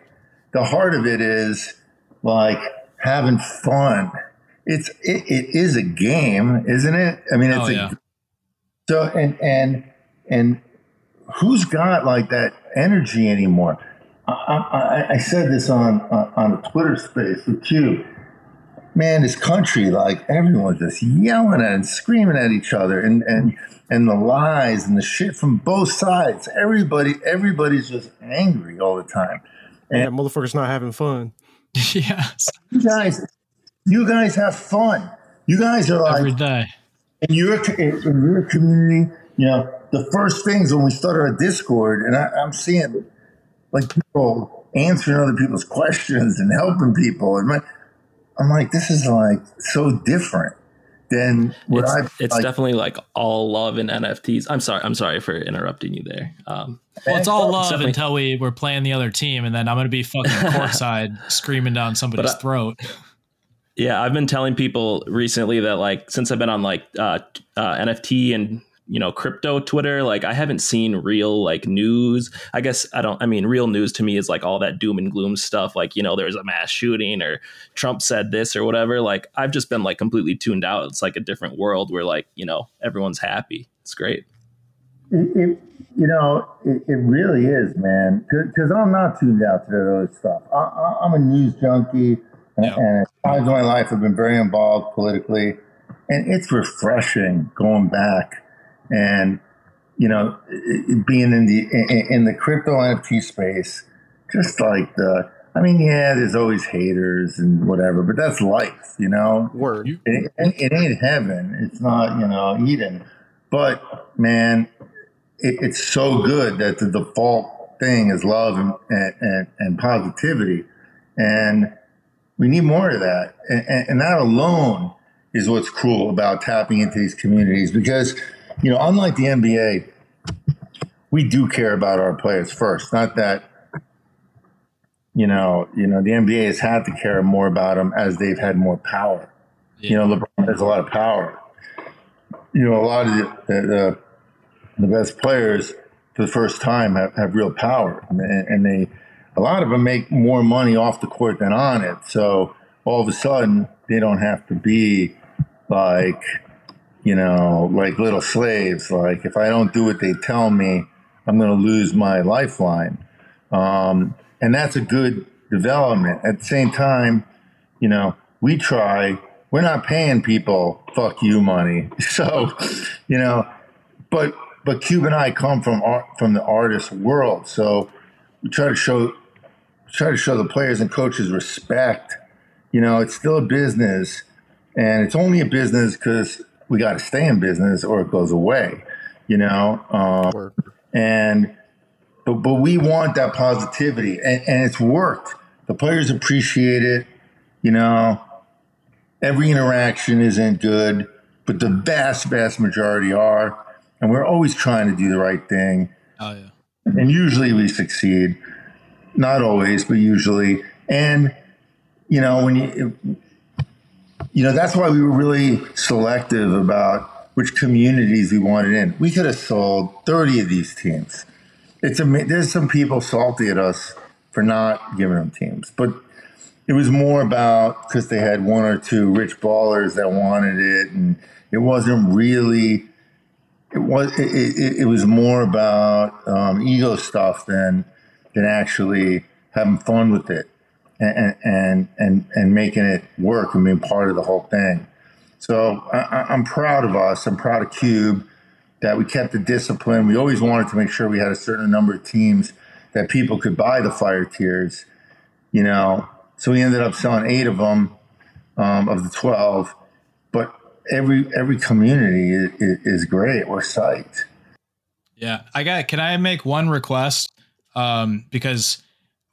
The heart of it is like having fun. It's it, it is a game, isn't it? I mean, it's Oh, a yeah. so and and and who's got like that energy anymore? I, I, I said this on on on a Twitter space with you. Man, this country, like everyone's just yelling at and screaming at each other, and and and the lies and the shit from both sides. Everybody, everybody's just angry all the time. And Yeah, motherfuckers not having fun. yes. You guys, you guys have fun. You guys are like Every day. in your in your community, you know, the first things when we started our Discord, and I, I'm seeing like people answering other people's questions and helping people, and my, I'm like, this is like so different than what it's, I. it's like, definitely like all love in NFTs. I'm sorry. I'm sorry for interrupting you there. Um, Well, it's all love definitely- until we were playing the other team, and then I'm going to be fucking courtside screaming down somebody's I- throat. yeah, I've been telling people recently that like since I've been on like uh, uh, NFT and you know crypto Twitter, like I haven't seen real like news. I guess I don't. I mean, real news to me is like all that doom and gloom stuff. Like you know, there's a mass shooting or Trump said this or whatever. Like I've just been like completely tuned out. It's like a different world where like you know everyone's happy. It's great. it, it, you know, it, it really is, man. Because I'm not tuned out to that other stuff. I, I, I'm a news junkie, and, Yeah. and at times in my life, I've been very involved politically, and it's refreshing going back and you know being in the in, the crypto NFT space. Just like the, I mean, yeah, there's always haters and whatever, but that's life, you know. Word. It, it, ain't heaven. It's not, you know, Eden. But man, it, it's so good that the default thing is love and, and, and positivity. And we need more of that. And, and, and that alone is what's cool about tapping into these communities because, you know, unlike the NBA, we do care about our players first. Not that, you know, you know, the NBA has had to care more about them as they've had more power. You know, LeBron has a lot of power. You know, a lot of the, the, the best players for the first time have, have real power, and, and they a lot of them make more money off the court than on it. So all of a sudden, they don't have to be like you know like little slaves. Like if I don't do what they tell me, I'm going to lose my lifeline, um, and that's a good development. At the same time, you know, we try we're not paying people fuck you money. So, you know, but but Cube and I come from art, from the artist world, so we try to show try to show the players and coaches respect. You know, it's still a business, and it's only a business because we got to stay in business or it goes away. You know, um, and but but we want that positivity, and, and it's worked. The players appreciate it. You know, every interaction isn't good, but the vast vast majority are, and we're always trying to do the right thing. Oh yeah. And usually we succeed. Not always, but usually. And you know, when you you know, that's why we were really selective about which communities we wanted in. We could have sold 30 of these teams. It's a, there's some people salty at us for not giving them teams, but it was more about because they had one or two rich ballers that wanted it, and it wasn't really. It was it, it, it was more about um, ego stuff than than actually having fun with it and and and making it work and being part of the whole thing. So I, am proud of us. I'm proud of Cube that we kept the discipline. We always wanted to make sure we had a certain number of teams that people could buy the fire tiers. You know, so we ended up selling eight of them um, of the twelve. But every every community is, is great. We're psyched. Yeah, I got. Can I make one request? Um, because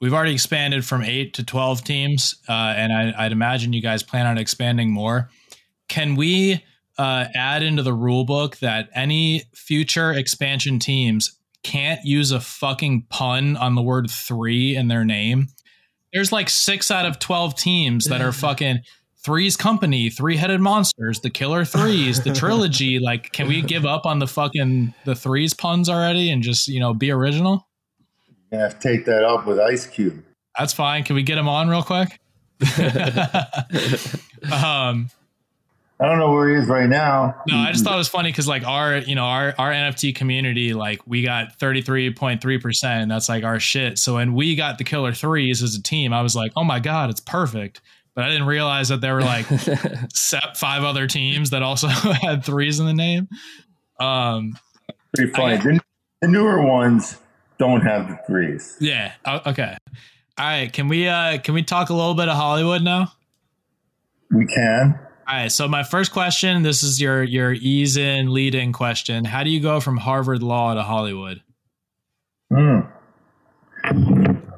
we've already expanded from eight to 12 teams, uh, and I, would imagine you guys plan on expanding more. Can we uh, add into the rule book that any future expansion teams can't use a fucking pun on the word three in their name? There's like six out of 12 teams that are fucking Three's Company, Three Headed Monsters, The Killer Threes, the trilogy. Like, can we give up on the fucking the threes puns already and just you know be original? You have to take that up with Ice Cube. That's fine. Can we get him on real quick? um, I don't know where he is right now. No, I just thought it was funny because like our, you know, our our NFT community, like we got thirty three point three percent. That's like our shit. So when we got the killer threes as a team, I was like, oh my god, it's perfect. But I didn't realize that there were like five other teams that also had threes in the name. Um, Pretty funny. I, the newer ones don't have the threes. Yeah. Okay. All right. Can we uh can we talk a little bit of Hollywood now? We can. All right. So my first question, this is your your ease in lead in question. How do you go from Harvard Law to Hollywood? Hmm.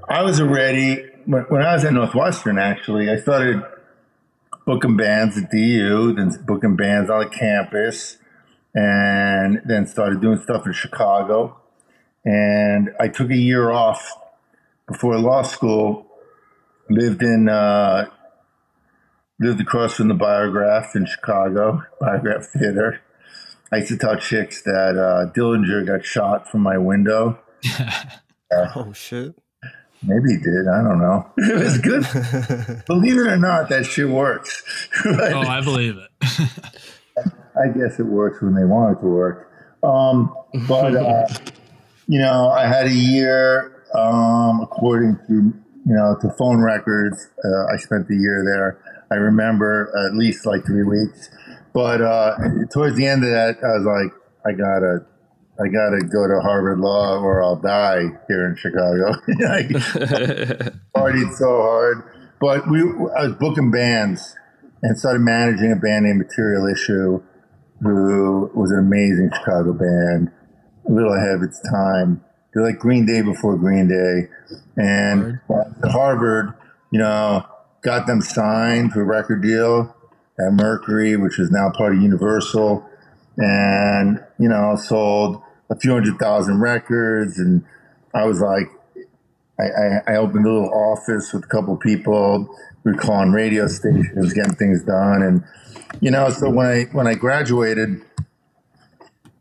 I was already when, when I was at Northwestern. Actually, I started booking bands at DU, then booking bands on the campus, and then started doing stuff in Chicago and I took a year off before law school. Lived in uh, lived across from the Biograph in Chicago, Biograph Theater. I used to tell chicks that uh, Dillinger got shot from my window. uh, oh shit! Maybe he did. I don't know. It was good. believe it or not, that shit works. oh, I believe it. I guess it works when they want it to work. Um, but uh, you know, I had a year, um, according to, you know, to phone records. Uh, I spent the year there. I remember at least like three weeks. But uh, towards the end of that, I was like, I gotta, I gotta go to Harvard Law or I'll die here in Chicago. I partied so hard, but we, I was booking bands and started managing a band named Material Issue, who was an amazing Chicago band little ahead of its time. They're like Green Day before Green Day. And at Harvard, you know, got them signed to a record deal at Mercury, which is now part of Universal. And, you know, sold a few hundred thousand records. And I was like, I, I, I opened a little office with a couple of people. We were calling radio stations, getting things done. And, you know, so when I, when I graduated,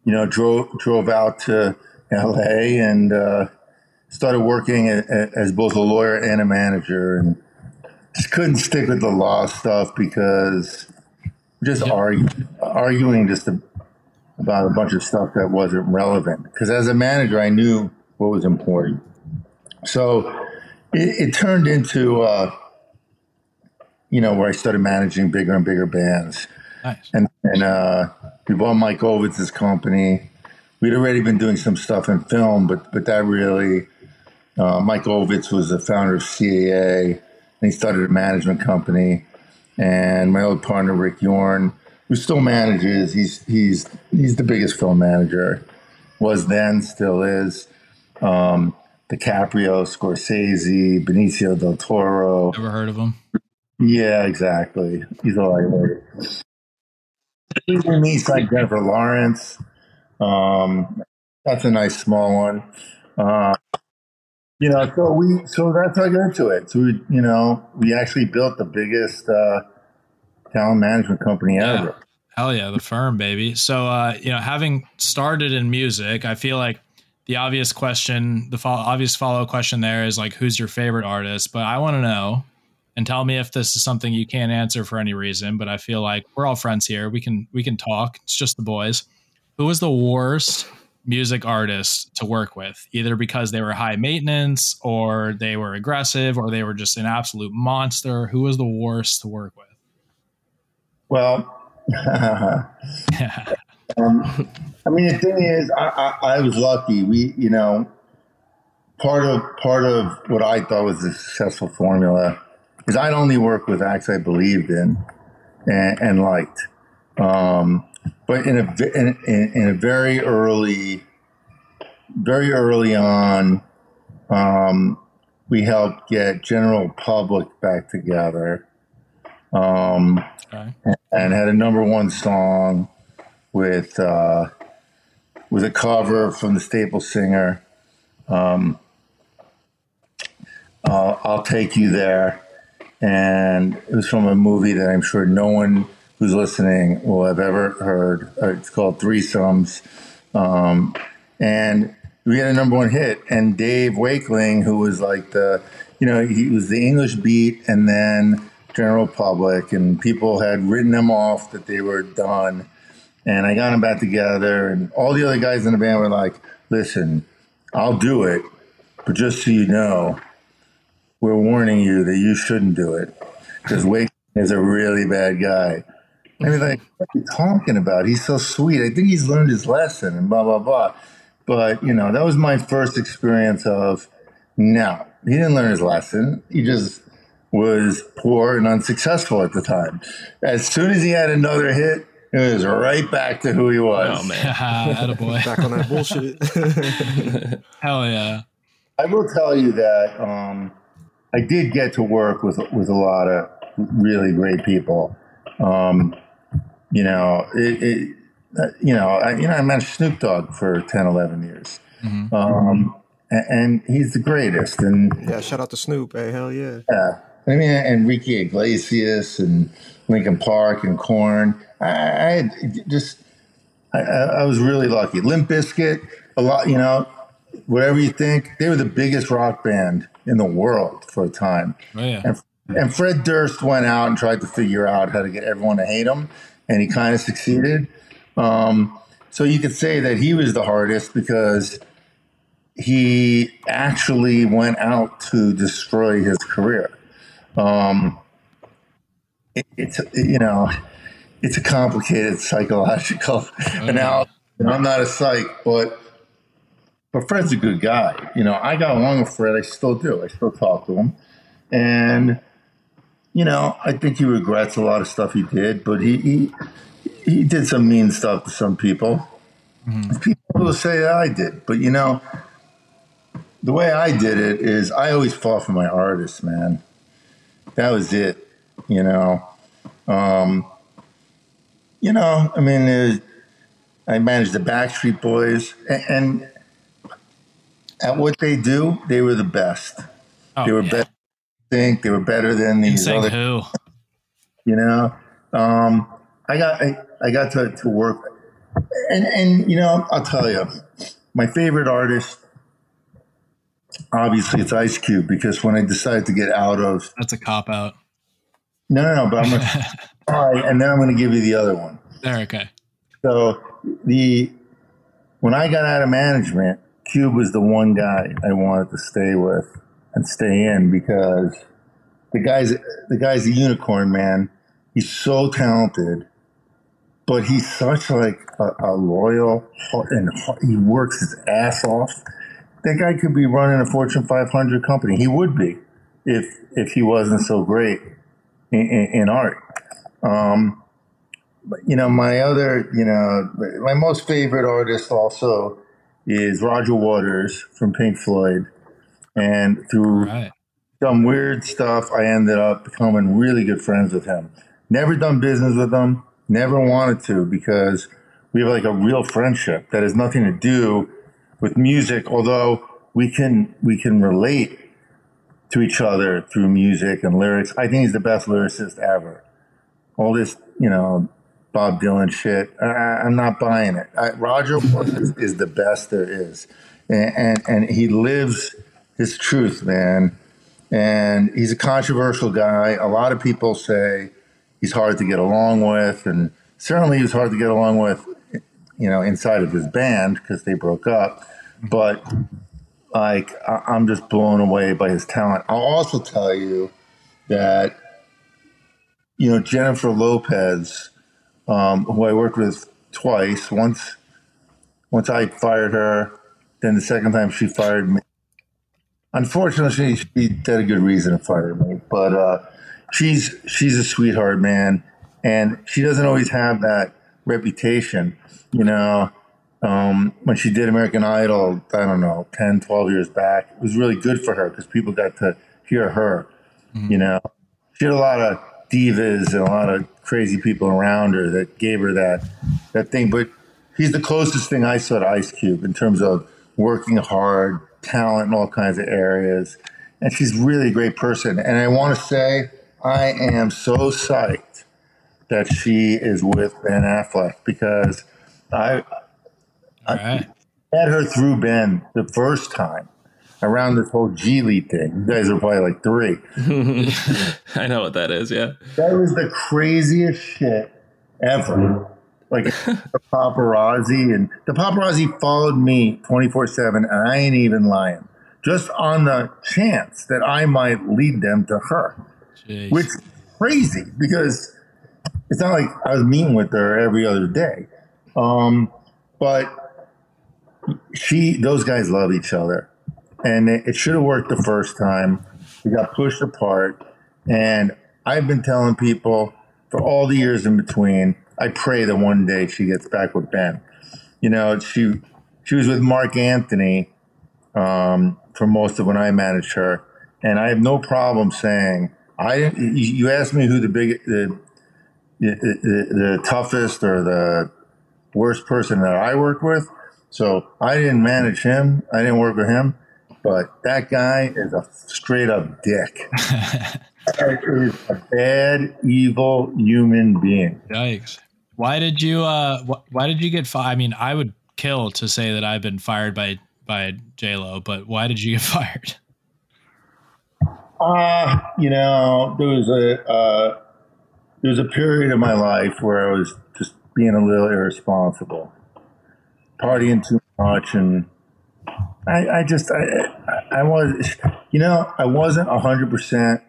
you know, drove drove out to L.A. and uh, started working as both a lawyer and a manager, and just couldn't stick with the law stuff because just yep. arguing, arguing just a, about a bunch of stuff that wasn't relevant. Because as a manager, I knew what was important. So it, it turned into uh, you know, where I started managing bigger and bigger bands. Nice. And and uh, we bought Mike Ovitz's company. We'd already been doing some stuff in film, but but that really, uh, Mike Ovitz was the founder of CAA, and he started a management company. And my old partner Rick Yorn, who still manages, he's he's he's the biggest film manager, was then, still is. Um, DiCaprio, Scorsese, Benicio del Toro. Ever heard of him? Yeah, exactly. He's all I me, like Jennifer Lawrence. Um, that's a nice small one. Uh, you know, so we so that's how I got into it. So we, you know, we actually built the biggest uh, talent management company Yeah. ever. Hell yeah, the firm, baby. So, uh, you know, having started in music, I feel like the obvious question, the fo- obvious follow question there is like, who's your favorite artist? But I want to know, and tell me if this is something you can't answer for any reason. But I feel like we're all friends here. We can we can talk. It's just the boys. Who was the worst music artist to work with? Either because they were high maintenance, or they were aggressive, or they were just an absolute monster. Who was the worst to work with? Well, um, I mean, the thing is, I, I, I was lucky. We, you know, part of part of what I thought was a successful formula is I'd only work with acts I believed in and, and liked. Um, but in a in, in, in a very early, very early on, um, we helped get general public back together. Um, Okay. and had a number one song with uh, with a cover from the Staple Singer. Um, uh, I'll take you there, and it was from a movie that I'm sure no one who's listening will have ever heard. Uh, it's called Threesomes, um, and we had a number one hit. And Dave Wakeling, who was like the, you know, he was the English beat, and then general public, and people had written them off that they were done. And I got them back together, and all the other guys in the band were like, "Listen, I'll do it, but just so you know, we're warning you that you shouldn't do it because Wake is a really bad guy." I mean, like, what are you talking about? He's so sweet. I think he's learned his lesson, and blah blah blah. But you know, that was my first experience of no, he didn't learn his lesson. He just was poor and unsuccessful at the time. As soon as he had another hit, it was right back to who he was. Oh man. Attaboy. Back on that bullshit. Hell yeah. I will tell you that um, I did get to work with with a lot of really great people. Um, you know, it, it, uh, you know, I, you know, I managed Snoop Dogg for 10, 11 years. Mhm. Um, and, and he's the greatest. And yeah, shout out to Snoop. Hey, hell yeah. Yeah, I mean Enrique Iglesias and Linkin Park and Korn. I, I just, I, I I was really lucky. Limp Bizkit, a lot, you know, whatever you think, they were the biggest rock band in the world for a time. Oh yeah. And, and Fred Durst went out and tried to figure out how to get everyone to hate him, and he kind of succeeded. Um, so you could say that he was the hardest because he actually went out to destroy his career. Um, it, it's you know, it's a complicated psychological analysis. And I'm not a psych, but but Fred's a good guy. You know, I got along with Fred. I still do. I still talk to him, and you know, I think he regrets a lot of stuff he did, but he he, he did some mean stuff to some people. People will say that I did, but you know, the way I did it is I always fought for my artists, man. That was it, you know. Um, you know, I mean, I managed the Backstreet Boys, and, and at what they do, they were the best. Oh, they were yeah. better. Think they were better than these other who? you know um, i got I, I got to, to work and and you know i'll tell you my favorite artist obviously it's ice cube because when i decided to get out of That's a cop out. no no no but i'm gonna all right and then i'm gonna give you the other one There, okay. so the when i got out of management cube was the one guy i wanted to stay with and stay in because the guy's the guy's a unicorn, man. He's so talented, but he's such like a, a loyal and he works his ass off. That guy could be running a Fortune 500 company. He would be if if he wasn't so great in, in, in art. Um, but, you know, my other, you know, my most favorite artist also is Roger Waters from Pink Floyd. And through right. some weird stuff, I ended up becoming really good friends with him. Never done business with him, never wanted to because we have like a real friendship that has nothing to do with music, although we can we can relate to each other through music and lyrics. I think he's the best lyricist ever. All this, you know, Bob Dylan shit. I, am not buying it. I, Roger is, is, the best there is, and, and, and he lives his truth, man. And he's a controversial guy. A lot of people say he's hard to get along with, and certainly he was hard to get along with, you know, inside of his band because they broke up. But like, I, I'm just blown away by his talent. I'll also tell you that, you know, Jennifer Lopez um, who I worked with twice. Once, once I fired her, then the second time she fired me. Unfortunately, she, had a good reason to fire me, but uh, she's she's a sweetheart, man, and she doesn't always have that reputation. You know, um, when she did American Idol, I don't know, 10, 12 years back, it was really good for her because people got to hear her. Mm-hmm. You know, she had a lot of divas and a lot of crazy people around her that gave her that that thing. But he's the closest thing I saw to Ice Cube in terms of working hard, talent in all kinds of areas. And she's really a great person. And I want to say I am so psyched that she is with Ben Affleck because I, I had her through Ben the first time around this whole Gigli thing. You guys are probably like three. I know what that is. Yeah, that was the craziest shit ever. Like the paparazzi and the paparazzi followed me twenty four seven, and I ain't even lying. Just on the chance that I might lead them to her, Jeez. which is crazy because it's not like I was meeting with her every other day. Um, but she, those guys love each other and it, it should have worked the first time. We got pushed apart, and I've been telling people for all the years in between. I pray that one day she gets back with Ben. You know, she she was with Marc Anthony um, for most of when I managed her, and I have no problem saying I. You asked me who the big the the, the, the toughest or the worst person that I worked with. So I didn't manage him. I didn't work with him but that guy is a straight up dick. is a bad, evil human being. Yikes! Why did you? Uh, wh- why did you get fired? I mean, I would kill to say that I've been fired by by J Lo, but why did you get fired? Uh, you know, there was a uh, there was a period of my life where I was just being a little irresponsible, partying too much, and I, I just, I, I was, you know, I wasn't hundred percent,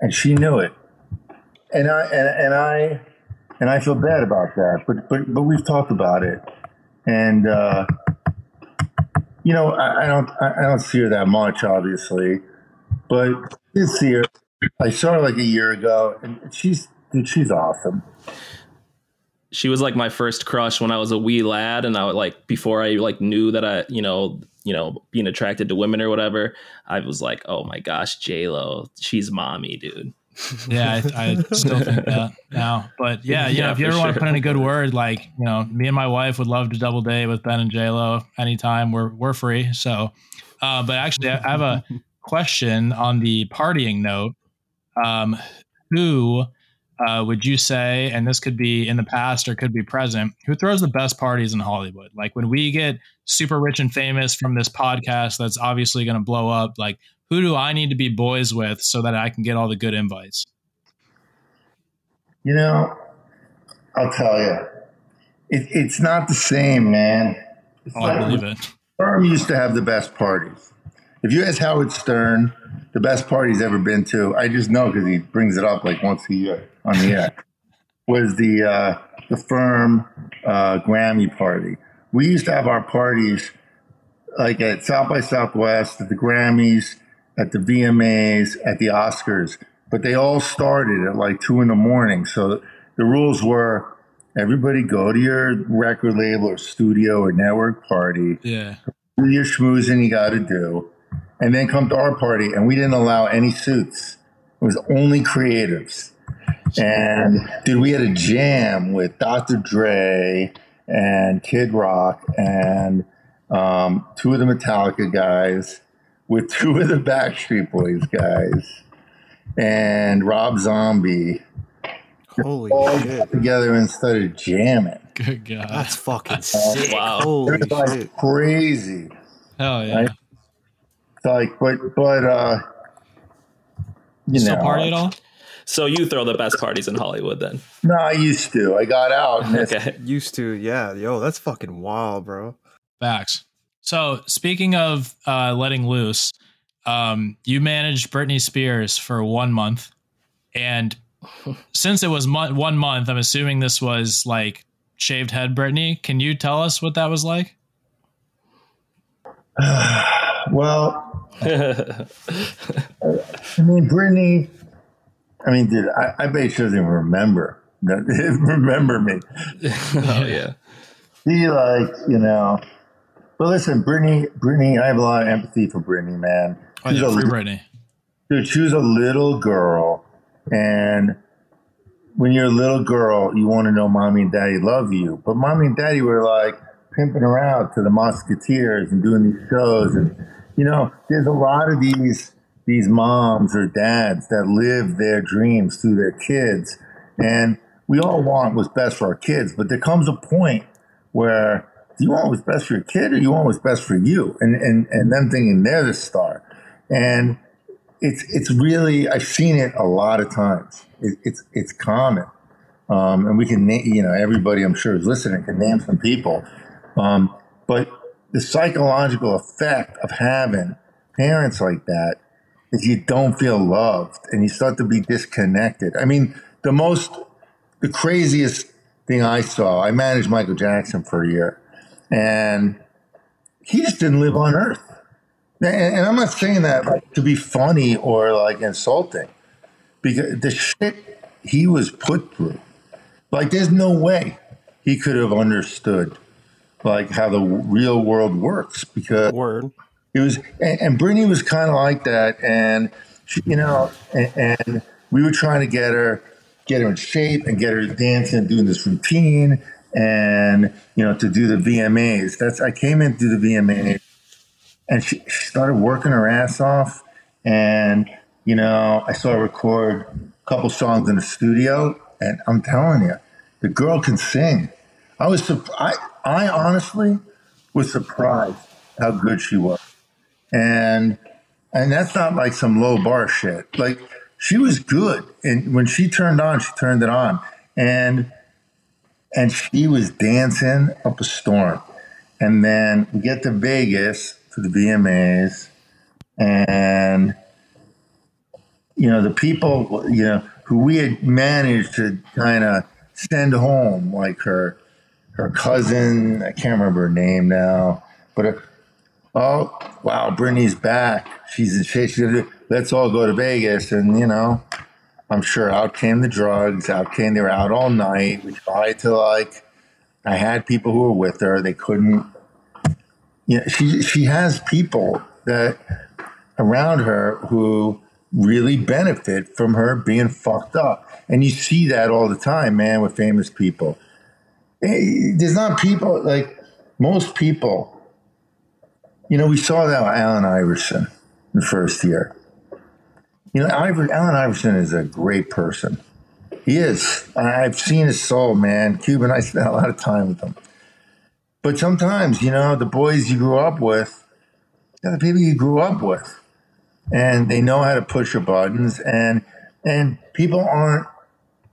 and she knew it, and I, and, and I, and I feel bad about that. But, but, but we've talked about it, and uh, you know, I, I don't, I don't see her that much, obviously, but this year, I saw her like a year ago, and she's, she's awesome she was like my first crush when I was a wee lad, and I would like before I like knew that I, you know, you know, being attracted to women or whatever. I was like, oh my gosh, J Lo, she's mommy, dude. yeah, I, I, still think that now. But yeah, yeah, if you ever sure. want to put in a good word, like you know, me and my wife would love to double date with Ben and J Lo anytime. We're we're free. So, uh, but actually, I have a question on the partying note. Um, who uh, would you say, and this could be in the past or could be present, who throws the best parties in Hollywood? Like when we get super rich and famous from this podcast that's obviously going to blow up, like who do I need to be boys with so that I can get all the good invites? You know, I'll tell you, it, it's not the same, man. It's oh, I believe it. Stern used to have the best parties. If you ask Howard Stern, the best party he's ever been to. I just know because he brings it up like once a year on the air. was the uh, the firm uh, Grammy party. We used to have our parties like at South by Southwest, at the Grammys, at the VMAs, at the Oscars, but they all started at like two in the morning. So the rules were everybody go to your record label or studio or network party. Yeah. Do your schmoozing you got to do, and then come to our party. And we didn't allow any suits. It was only creatives. And dude, we had a jam with Dr. Dre and Kid Rock and um, two of the Metallica guys with two of the Backstreet Boys guys and Rob Zombie Holy all shit. got together and started jamming. Good God. That's fucking sick. Wow. Holy It was like shit. crazy. Hell yeah. Right? Like, but, but, uh, you Still know, party at all? So you throw the best parties in Hollywood then? No, I used to. I got out. Okay. Used to, yeah. Yo, that's fucking wild, bro. Facts. So speaking of uh, letting loose, um, you managed Britney Spears for one month, and since it was mo- one month, I'm assuming this was like shaved head Britney. Can you tell us what that was like? well, I mean, Britney. I mean, dude, I, I bet she doesn't even remember. remember me. oh yeah. She like, you know. But listen, Britney, Britney, I have a lot of empathy for Britney, man. Oh, yeah, free Britney. dude, she was a little girl, and when you're a little girl, you want to know mommy and daddy love you. But mommy and daddy were like pimping her out to the Mouseketeers and doing these shows, and you know, there's a lot of these these moms or dads that live their dreams through their kids, and we all want what's best for our kids. But there comes a point where do you want what's best for your kid or you want what's best for you? And and and them thinking they're the star, and it's it's really I've seen it a lot of times. It, it's it's common, um, and we can na- you know everybody I'm sure is listening can name some people, um, but the psychological effect of having parents like that is you don't feel loved and you start to be disconnected. I mean, the most the craziest thing I saw. I managed Michael Jackson for a year, and he just didn't live on Earth. And, and I'm not saying that like, to be funny or like insulting, because the shit he was put through, like there's no way he could have understood like how the real world works because Word. It was and, and Britney was kind of like that and she, you know and, and we were trying to get her get her in shape and get her dancing and doing this routine and you know to do the VMAs that's I came in to do the VMAs and she, she started working her ass off and you know I saw her record a couple songs in the studio and I'm telling you the girl can sing. I was I I honestly was surprised how good she was and and that's not like some low bar shit. Like she was good, and when she turned on, she turned it on, and and she was dancing up a storm. And then we get to Vegas for the VMAs, and you know the people you know who we had managed to kind of send home, like her her cousin. I can't remember her name now, but. Her, oh wow, Britney's back. She's. She's Let's all go to Vegas, and you know, I'm sure out came the drugs. Out came they were out all night. We tried to like. I had people who were with her. They couldn't. You know, she she has people that around her who really benefit from her being fucked up, and you see that all the time, man, with famous people. Eh, There's not people like most people you know, we saw that with Allen Iverson the first year. You know, Iver, Allen Iverson is a great person. He is. I've seen his soul, man. Cuban, I spent a lot of time with him. But sometimes, you know, the boys you grew up with, they're the people you grew up with. And they know how to push your buttons. And and people aren't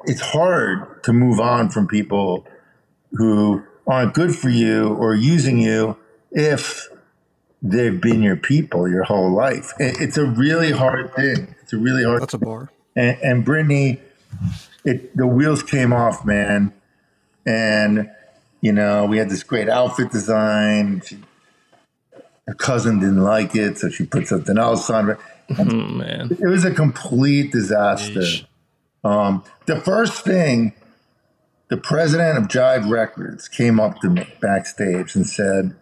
it's hard to move on from people who aren't good for you or using you if they've been your people your whole life. It's a really hard thing. It's a really hard. That's a bar. And, and Britney, it the wheels came off, man. And you know, we had this great outfit design. She, her cousin didn't like it, so she put something else on. Oh, man, it was a complete disaster. Um, the first thing, the president of Jive Records came up to me backstage and said,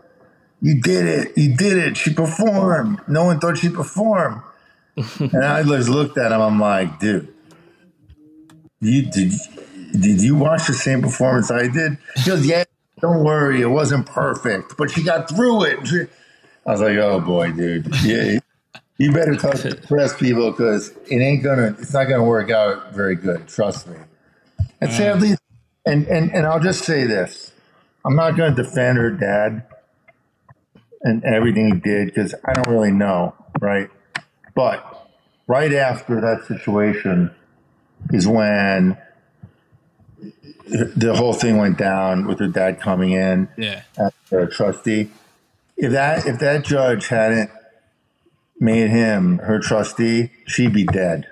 "You did it! You did it! She performed. No one thought she'd perform." and I just looked at him. I'm like, "Dude, you did." Did you watch the same performance I did? He goes, Yeah, don't worry, it wasn't perfect, but she got through it. I was like, Oh boy, dude. Yeah. You better talk to press people because it ain't gonna it's not gonna work out very good, trust me. And mm. sadly and, and and I'll just say this. I'm not gonna defend her dad and everything he did because I don't really know, right? But right after that situation is when the whole thing went down with her dad coming in yeah. as a trustee. If that if that judge hadn't made him her trustee, she'd be dead.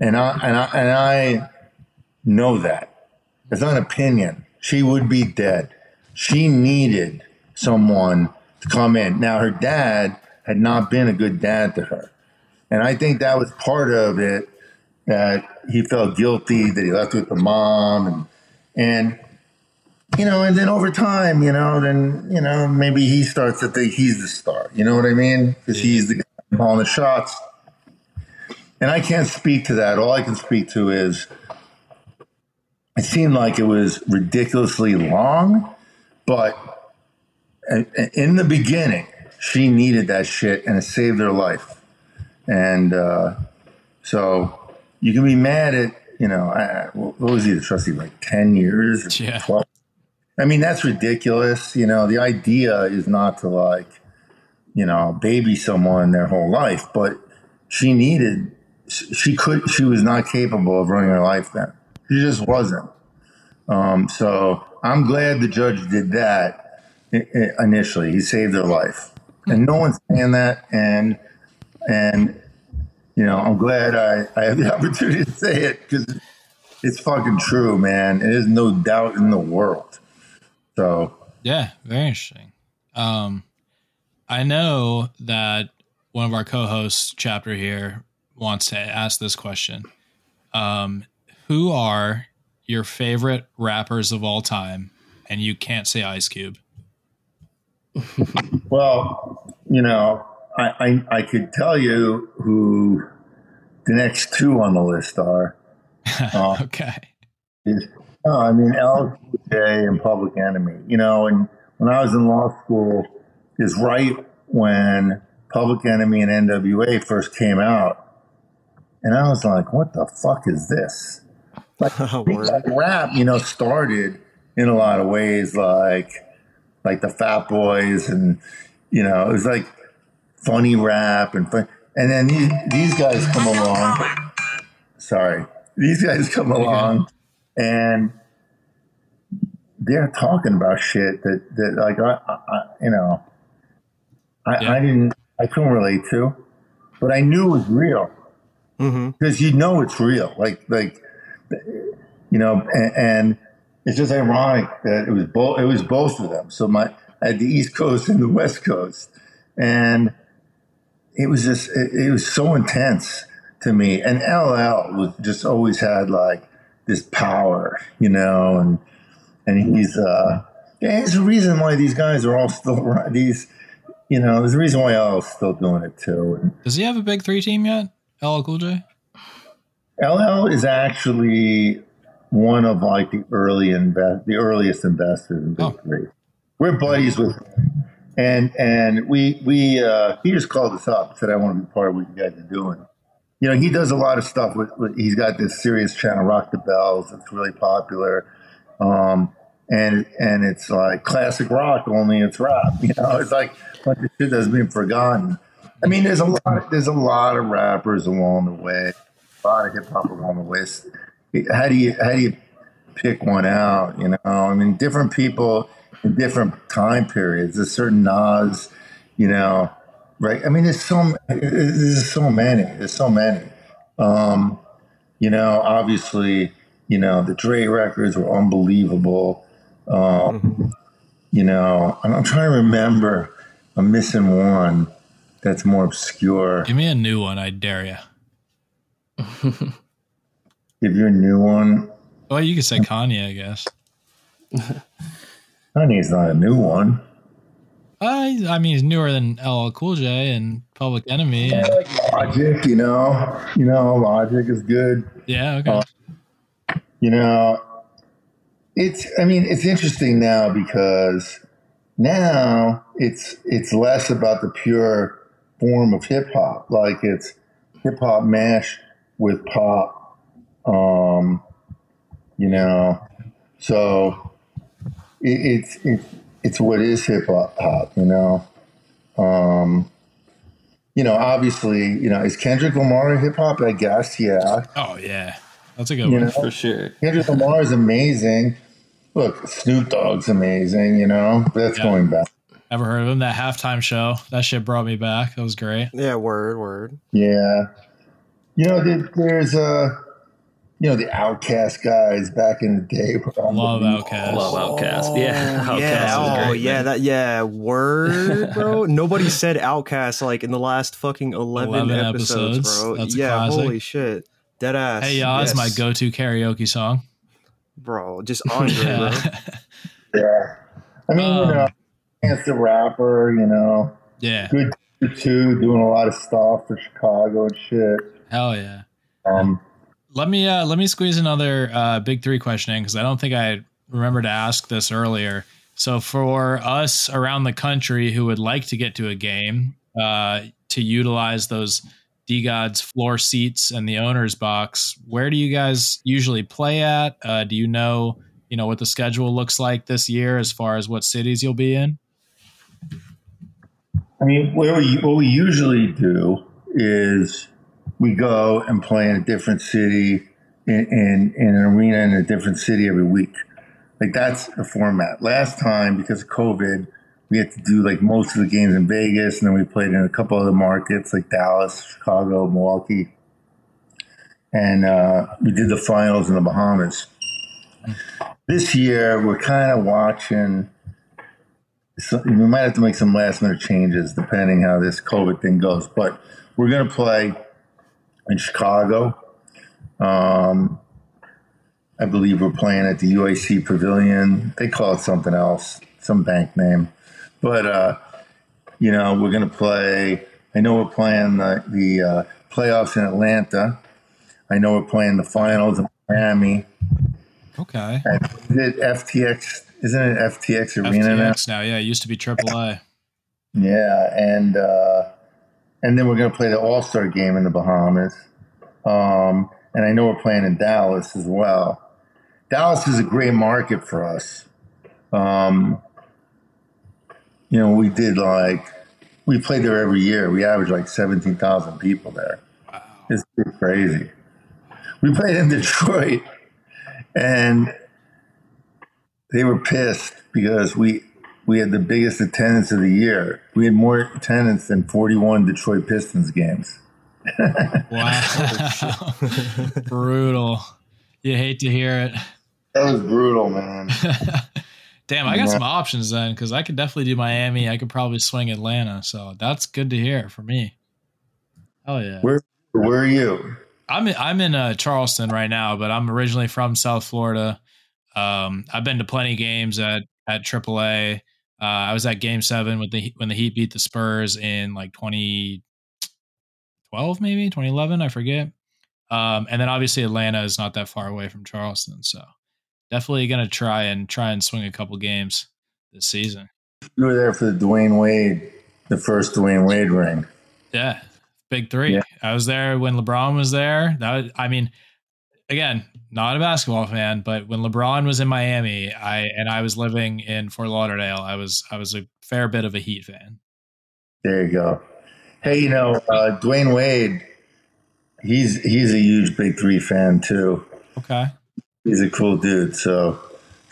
And I and I and I know that. It's not an opinion. She would be dead. She needed someone to come in. Now her dad had not been a good dad to her. And I think that was part of it that he felt guilty that he left with the mom and and you know, and then over time, you know, then you know maybe he starts to think he's the star. You know what I mean? Because he's the guy calling the shots. And I can't speak to that. All I can speak to is it seemed like it was ridiculously long, but in the beginning, she needed that shit and it saved her life. And uh, so you can be mad at you know, I, what was he the trustee like ten years? Yeah. 12? I mean, that's ridiculous. You know, the idea is not to like, you know, baby someone their whole life, but she needed, she could, she was not capable of running her life then. She just wasn't. Um, so I'm glad the judge did that initially. He saved their life, and no one's saying that. And and you know, I'm glad I, I have the opportunity to say it because it's fucking true, man. There's no doubt in the world. So yeah, very interesting. Um, I know that one of our co-hosts, chapter here, wants to ask this question. Um, who are your favorite rappers of all time? And you can't say Ice Cube. Well, you know, I, I, I could tell you who the next two on the list are. Uh, okay. Is, no, I mean LJ and Public Enemy. You know, and when I was in law school, is right when Public Enemy and NWA first came out, and I was like, "What the fuck is this?" Like, like rap, you know, started in a lot of ways, like like the Fat Boys, and you know, it was like funny rap and fun. And then these, these guys come along. Sorry, these guys come along, and they're talking about shit that that like I, I you know, I, yeah. I didn't I couldn't relate to, but I knew it was real because mm-hmm. you know it's real. Like like you know, and, and it's just ironic that it was both it was both of them. So my at the East Coast and the West Coast, and it was just it, it, was so intense to me. And LL was just always had like this power, you know, and and he's uh yeah, there's a reason why these guys are all still these you know, there's a reason why LL's still doing it too. And Does he have a big three team yet? LL Cool J? LL is actually one of like the early invest the earliest investors in Big oh. Three. We're buddies with and and we we uh, he just called us up said I want to be part of what you guys are doing. You know, he does a lot of stuff with, with he's got this Sirius channel, Rock the Bells, that's really popular. Um, and and it's like classic rock, only it's rap. You know, it's like bunch of shit that's been forgotten. I mean, there's a lot. There's a lot of rappers along the way, a lot of hip hop along the way. How do you how do you pick one out? You know, I mean, different people in different time periods. There's certain Nas you know, right? I mean, there's so there's so many. There's so many. Um, you know, obviously, you know, the Dre records were unbelievable. Um, mm-hmm. You know, I'm, I'm trying to remember. I'm missing one that's more obscure. Give me a new one, I dare you. Give you a new one. Well, you could say Kanye, I guess. Kanye's not a new one. I, I mean, he's newer than LL Cool J and Public Enemy. Yeah, Logic, you know, you know, Logic is good. Yeah, okay. Uh, you know, it's. I mean, it's interesting now because now it's it's less about the pure form of hip hop. Like it's hip hop mash with pop. Um, you know, so it, it's it's it's what is hip hop, you know. Um, you know, obviously, you know, is Kendrick Lamar hip hop? I guess, yeah. Oh yeah, that's a good you one know? for sure. Kendrick Lamar is amazing. Look, Snoop Dogg's amazing. You know, that's yeah. going back. Ever heard of him? That halftime show. That shit brought me back. That was great. Yeah, word, word. Yeah. You know, there's a. Uh, you know the OutKast guys back in the day. Love OutKast. Love OutKast. Yeah, OutKast yeah. oh great, yeah, man. that yeah. Word, bro. Nobody said OutKast like in the last fucking eleven, 11 episodes, episodes, bro. That's yeah, holy shit, dead ass. Hey, y'all, yes. my go-to karaoke song, bro. Just Andre, yeah. bro. yeah, I mean, um, you know, Chance the Rapper, you know, yeah, good too, doing a lot of stuff for Chicago and shit. Hell yeah. Um let me uh, let me squeeze another uh, big three question in because I don't think I remember to ask this earlier. So for us around the country who would like to get to a game uh, to utilize those DeGods floor seats and the owner's box, where do you guys usually play at? Uh, do you know you know what the schedule looks like this year as far as what cities you'll be in? I mean, we, what we usually do is we go and play in a different city in, in, in, an arena in a different city every week. Like that's the format. Last time, because of COVID, we had to do like most of the games in Vegas, and then we played in a couple other markets like Dallas, Chicago, Milwaukee, and uh, we did the finals in the Bahamas. This year, we're kind of watching. So we might have to make some last minute changes depending how this COVID thing goes, but we're going to play in Chicago. Um, I believe we're playing at the UIC Pavilion. They call it something else, some bank name. But, uh, you know, we're going to play. I know we're playing the, the uh, playoffs in Atlanta. I know we're playing the finals in Miami. Okay. And is it FTX? Isn't it FTX Arena FTX now? now? Yeah, it used to be AAA. Yeah, and uh, and then we're going to play the All Star game in the Bahamas. Um, and I know we're playing in Dallas as well. Dallas is a great market for us. Um, you know, we did like we played there every year. We averaged like seventeen thousand people there. Wow. It's crazy. We played in Detroit, and they were pissed because we we had the biggest attendance of the year. We had more attendance than 41 Detroit Pistons games. wow. brutal. You hate to hear it. That was brutal, man. Damn, I got yeah. some options then because I could definitely do Miami. I could probably swing Atlanta. So that's good to hear for me. Oh yeah. Where Where are you? I'm in, I'm in uh, Charleston right now, but I'm originally from South Florida. Um, I've been to plenty games at at AAA. Uh, I was at Game Seven with the when the Heat beat the Spurs in like 2012, maybe 2011, I forget. Um, and then obviously Atlanta is not that far away from Charleston, so definitely gonna try and try and swing a couple games this season. You were there for the Dwyane Wade, the first Dwyane Wade ring. Yeah, big three. Yeah. I was there when LeBron was there. That was, I mean, again, not a basketball fan, but when LeBron was in Miami, I and I was living in Fort Lauderdale, I was I was a fair bit of a Heat fan. There you go. Hey, you know, uh, Dwyane Wade, he's he's a huge Big Three fan too. Okay, he's a cool dude. So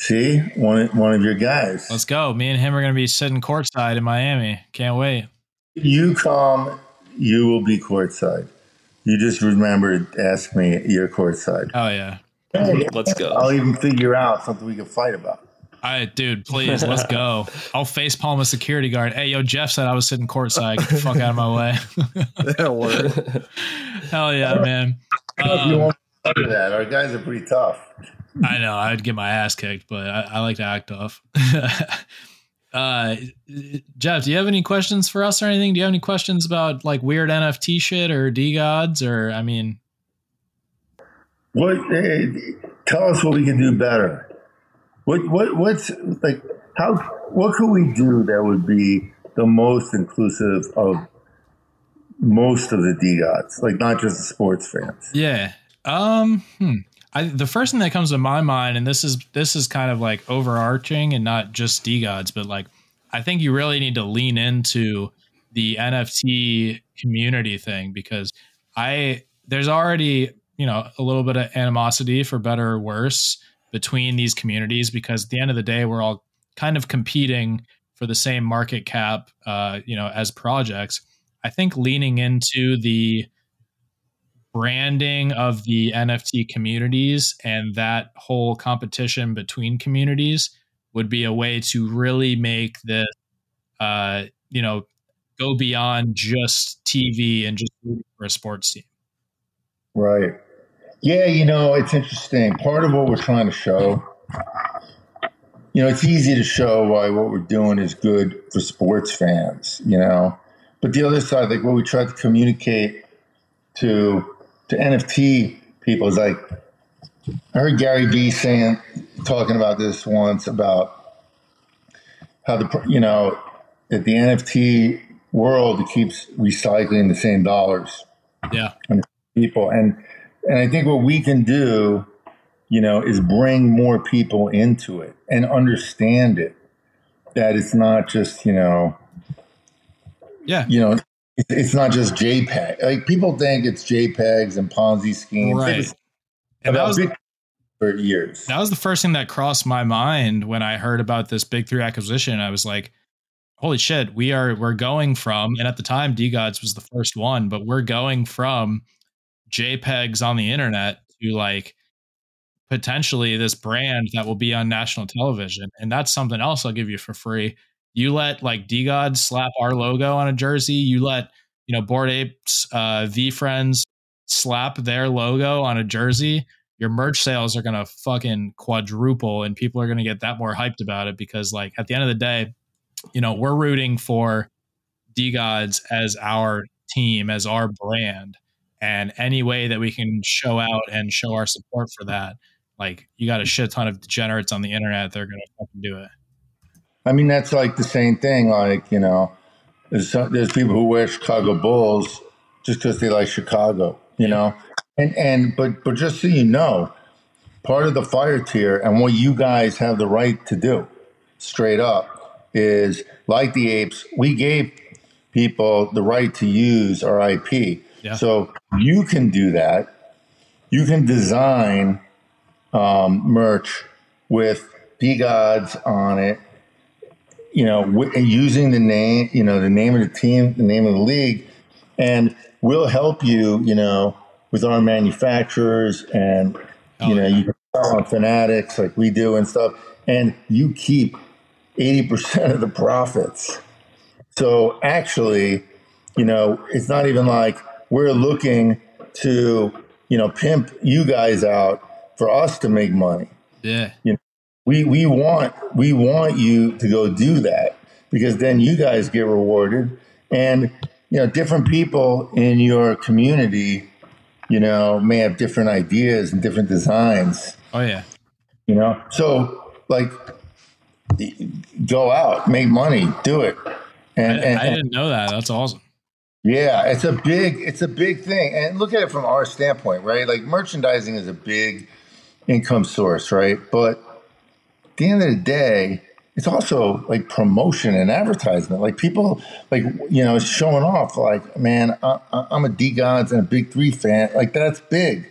See, one one of your guys. Let's go. Me and him are going to be sitting courtside in Miami. Can't wait. You come, you will be courtside. You just remember to ask me your courtside. Oh yeah. Let's go. I'll even figure out something we can fight about. All right, dude, please, let's go. I'll face palm a security guard. Hey, yo, Jeff said I was sitting courtside. Get the fuck out of my way. Hell yeah, man. if you Um, want to do that, our guys are pretty tough. I know I'd get my ass kicked, but I, I like to act tough. uh, Jeff, do you have any questions for us or anything? Do you have any questions about like weird NFT shit or DeGods or I mean, What? eh, tell us what we can do better. What? What? What's like? How? What could we do that would be the most inclusive of most of the DeGods, like not just the sports fans? yeah. Um, hmm. I, the first thing that comes to my mind, and this is this is kind of like overarching and not just DeGods, but like I think you really need to lean into the NFT community thing because I there's already you know a little bit of animosity for better or worse between these communities because at the end of the day we're all kind of competing for the same market cap uh, you know as projects. I think leaning into the branding of the NFT communities and that whole competition between communities would be a way to really make this, uh, you know, go beyond just TV and just for a sports team. Right. Yeah, you know, it's interesting. Part of what we're trying to show, you know, it's easy to show why what we're doing is good for sports fans, you know. But the other side, like what we try to communicate to to NFT people is like I heard Gary Vee saying talking about this once about how the you know that the NFT world keeps recycling the same dollars Yeah. And people and and i think what we can do you know is bring more people into it and understand it that it's not just you know Yeah. you know it's, not just jpeg like people think it's jpegs and ponzi schemes Right. And that was big for years that was the first thing that crossed my mind when I heard about this big three acquisition. I was like, holy shit, we are we're going from and at the time DeGods was the first one, but we're going from JPEGs on the internet to like potentially this brand that will be on national television. And that's something else I'll give you for free. You let like DeGods slap our logo on a jersey, you let, you know, Bored Apes uh VeeFriends slap their logo on a jersey your merch sales are going to fucking quadruple and people are going to get that more hyped about it because like at the end of the day you know we're rooting for DeGods as our team as our brand and any way that we can show out and show our support for that like you got a shit ton of degenerates on the internet they're to fucking do it. I mean that's like the same thing like you know there's, some, there's people who wear chicago bulls just because they like chicago you know? And and but but just so you know part of the fire tier and what you guys have the right to do straight up is like the apes we gave people the right to use our ip Yeah. so you can do that you can design um, merch with DeGods on it you know wi- using the name you know the name of the team the name of the league and we'll help you you know with our manufacturers and you Oh, know yeah. you can sell on fanatics like we do and stuff and you keep 80% of the profits so actually you know it's not even like we're looking to you know pimp you guys out for us to make money. Yeah. You. we we want we want you to go do that because then you guys get rewarded. And you know different people in your community you know may have different ideas and different designs. Oh yeah. You know so like go out make money do it. I, and, and, I didn't know that. That's awesome yeah, it's a big it's a big thing. And look at it from our standpoint, right? Like merchandising is a big income source, right? But at the end of the day, it's also like promotion and advertisement. Like people like you know, showing off like, man, I, I'm a DeGods and a Big 3 fan. Like that's big.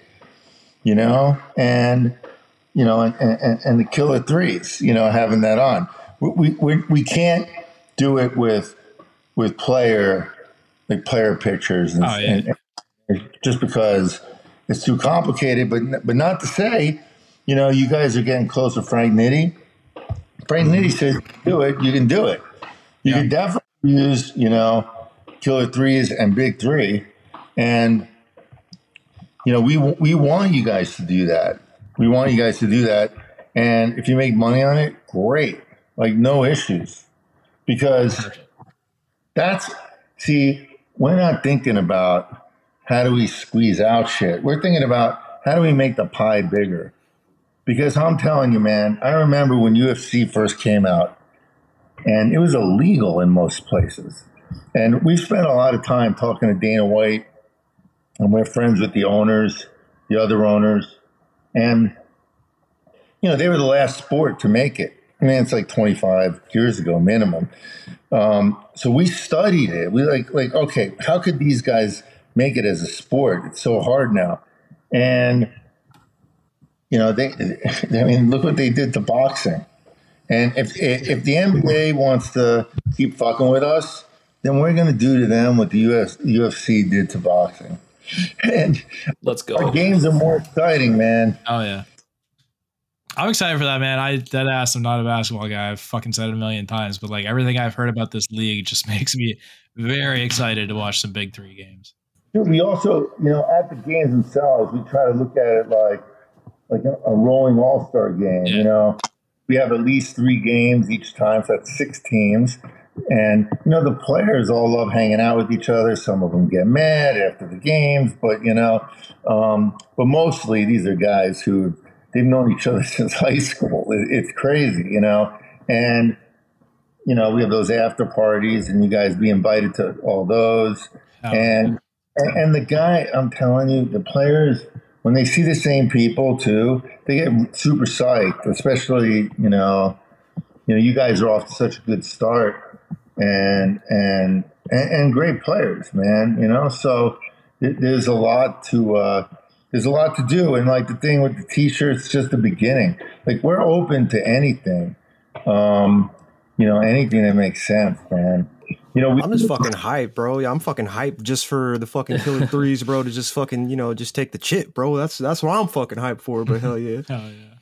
You know? And you know, and, and, and the killer threes, you know, having that on. We, we, we can't do it with with player like player pictures and, Oh, yeah. and, just because it's too complicated. But but not to say, you know, you guys are getting close to Frank Nitti. Frank mm-hmm. Nitti says do it, you can do it. You Yeah. can definitely use, you know, killer threes and big three, and you know we we want you guys to do that. We want you guys to do that, and if you make money on it, great, like no issues, because that's see we're not thinking about how do we squeeze out shit. We're thinking about how do we make the pie bigger. Because I'm telling you, man, I remember when UFC first came out, and it was illegal in most places. And we spent a lot of time talking to Dana White, and we're friends with the owners, the other owners, and you know they were the last sport to make it. I mean, it's like 25 years ago minimum. Um, so we studied it. We like like okay, how could these guys make it as a sport? It's so hard now, and you know they. I mean, look what they did to boxing. And if if the NBA wants to keep fucking with us, then we're going to do to them what the US, UFC did to boxing. And Let's our go. games are more exciting, man. Oh yeah. I'm excited for that, man. I dead ass. I'm not a basketball guy. I've fucking said it a million times, but like everything I've heard about this league just makes me very excited to watch some big three games. Dude, we also, you know, at the games themselves, we try to look at it like like a, rolling all star game. Yeah. You know, we have at least three games each time, so that's six teams. And you know, the players all love hanging out with each other. Some of them get mad after the games, but you know, um, but mostly these are guys who they've known each other since high school. It, it's crazy, you know, and you know, we have those after parties, and you guys be invited to all those. Oh, And and and the guy, I'm telling you, the players when they see the same people too, they get super psyched. Especially, you know, you know, you guys are off to such a good start, and and and, and great players, man. You know, so th- there's a lot to uh, there's a lot to do, and like the thing with the t-shirts, just the beginning. Like we're open to anything, um, you know, anything that makes sense, man. You know, we, I'm just fucking hyped, bro. Yeah, I'm fucking hyped just for the fucking killer threes, bro. To just fucking, you know, just take the chip, bro. That's that's what I'm fucking hyped for. But hell yeah, hell yeah.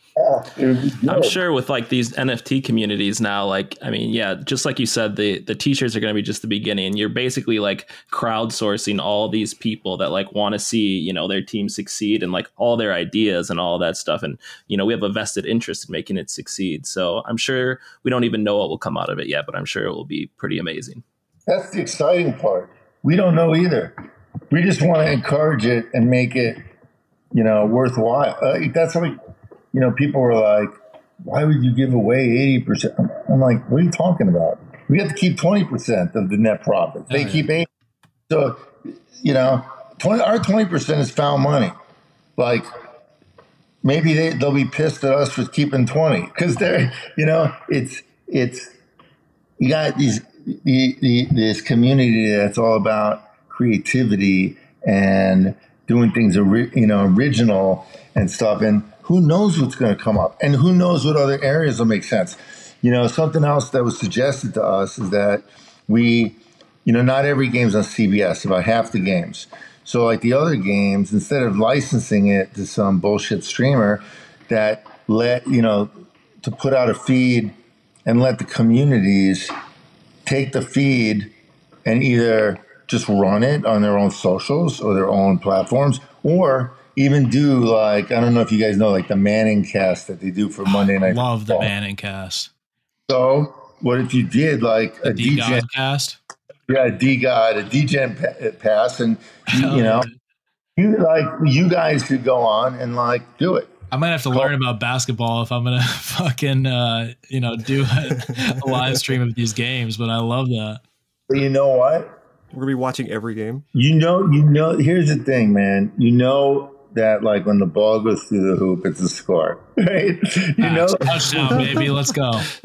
It would be I'm sure with like these NFT communities now, like I mean, yeah, just like you said, the the t-shirts are going to be just the beginning. You're basically like crowdsourcing all these people that like want to see you know their team succeed and like all their ideas and all that stuff. And you know we have a vested interest in making it succeed. So I'm sure we don't even know what will come out of it yet, but I'm sure it will be pretty amazing. That's the exciting part. We don't know either. We just want to encourage it and make it, you know, worthwhile. Uh, that's like, you know, people were like, "Why would you give away eighty percent?" I'm like, "What are you talking about? We have to keep twenty percent of the net profit. They Oh, yeah. keep eighty. So, you know, twenty our twenty percent is found money. Like, maybe they they'll be pissed at us for keeping twenty because they're, you know, it's it's you got these the, the this community that's all about creativity and doing things you know original and stuff and who knows what's going to come up and who knows what other areas will make sense. You know something else that was suggested to us is that we you know not every game's on cbs about half the games. So like the other games instead of licensing it to some bullshit streamer that let you know to put out a feed and let the communities take the feed and either just run it on their own socials or their own platforms or even do like I don't know if you guys know like the Manning cast that they do for Monday Night Love the Manning cast. So what if you did like a D DJ, cast. yeah, a DeGod, a DJ pa- pass, and you, you know you like you guys could go on and like do it. I might have to learn about basketball if I'm gonna fucking uh, you know do a, a live stream of these games. But I love that. But you know what? we're gonna be watching every game. You know, you know. Here's the thing, man. You know that like when the ball goes through the hoop, it's a score, right? You ah, know, touchdown, baby. Let's go.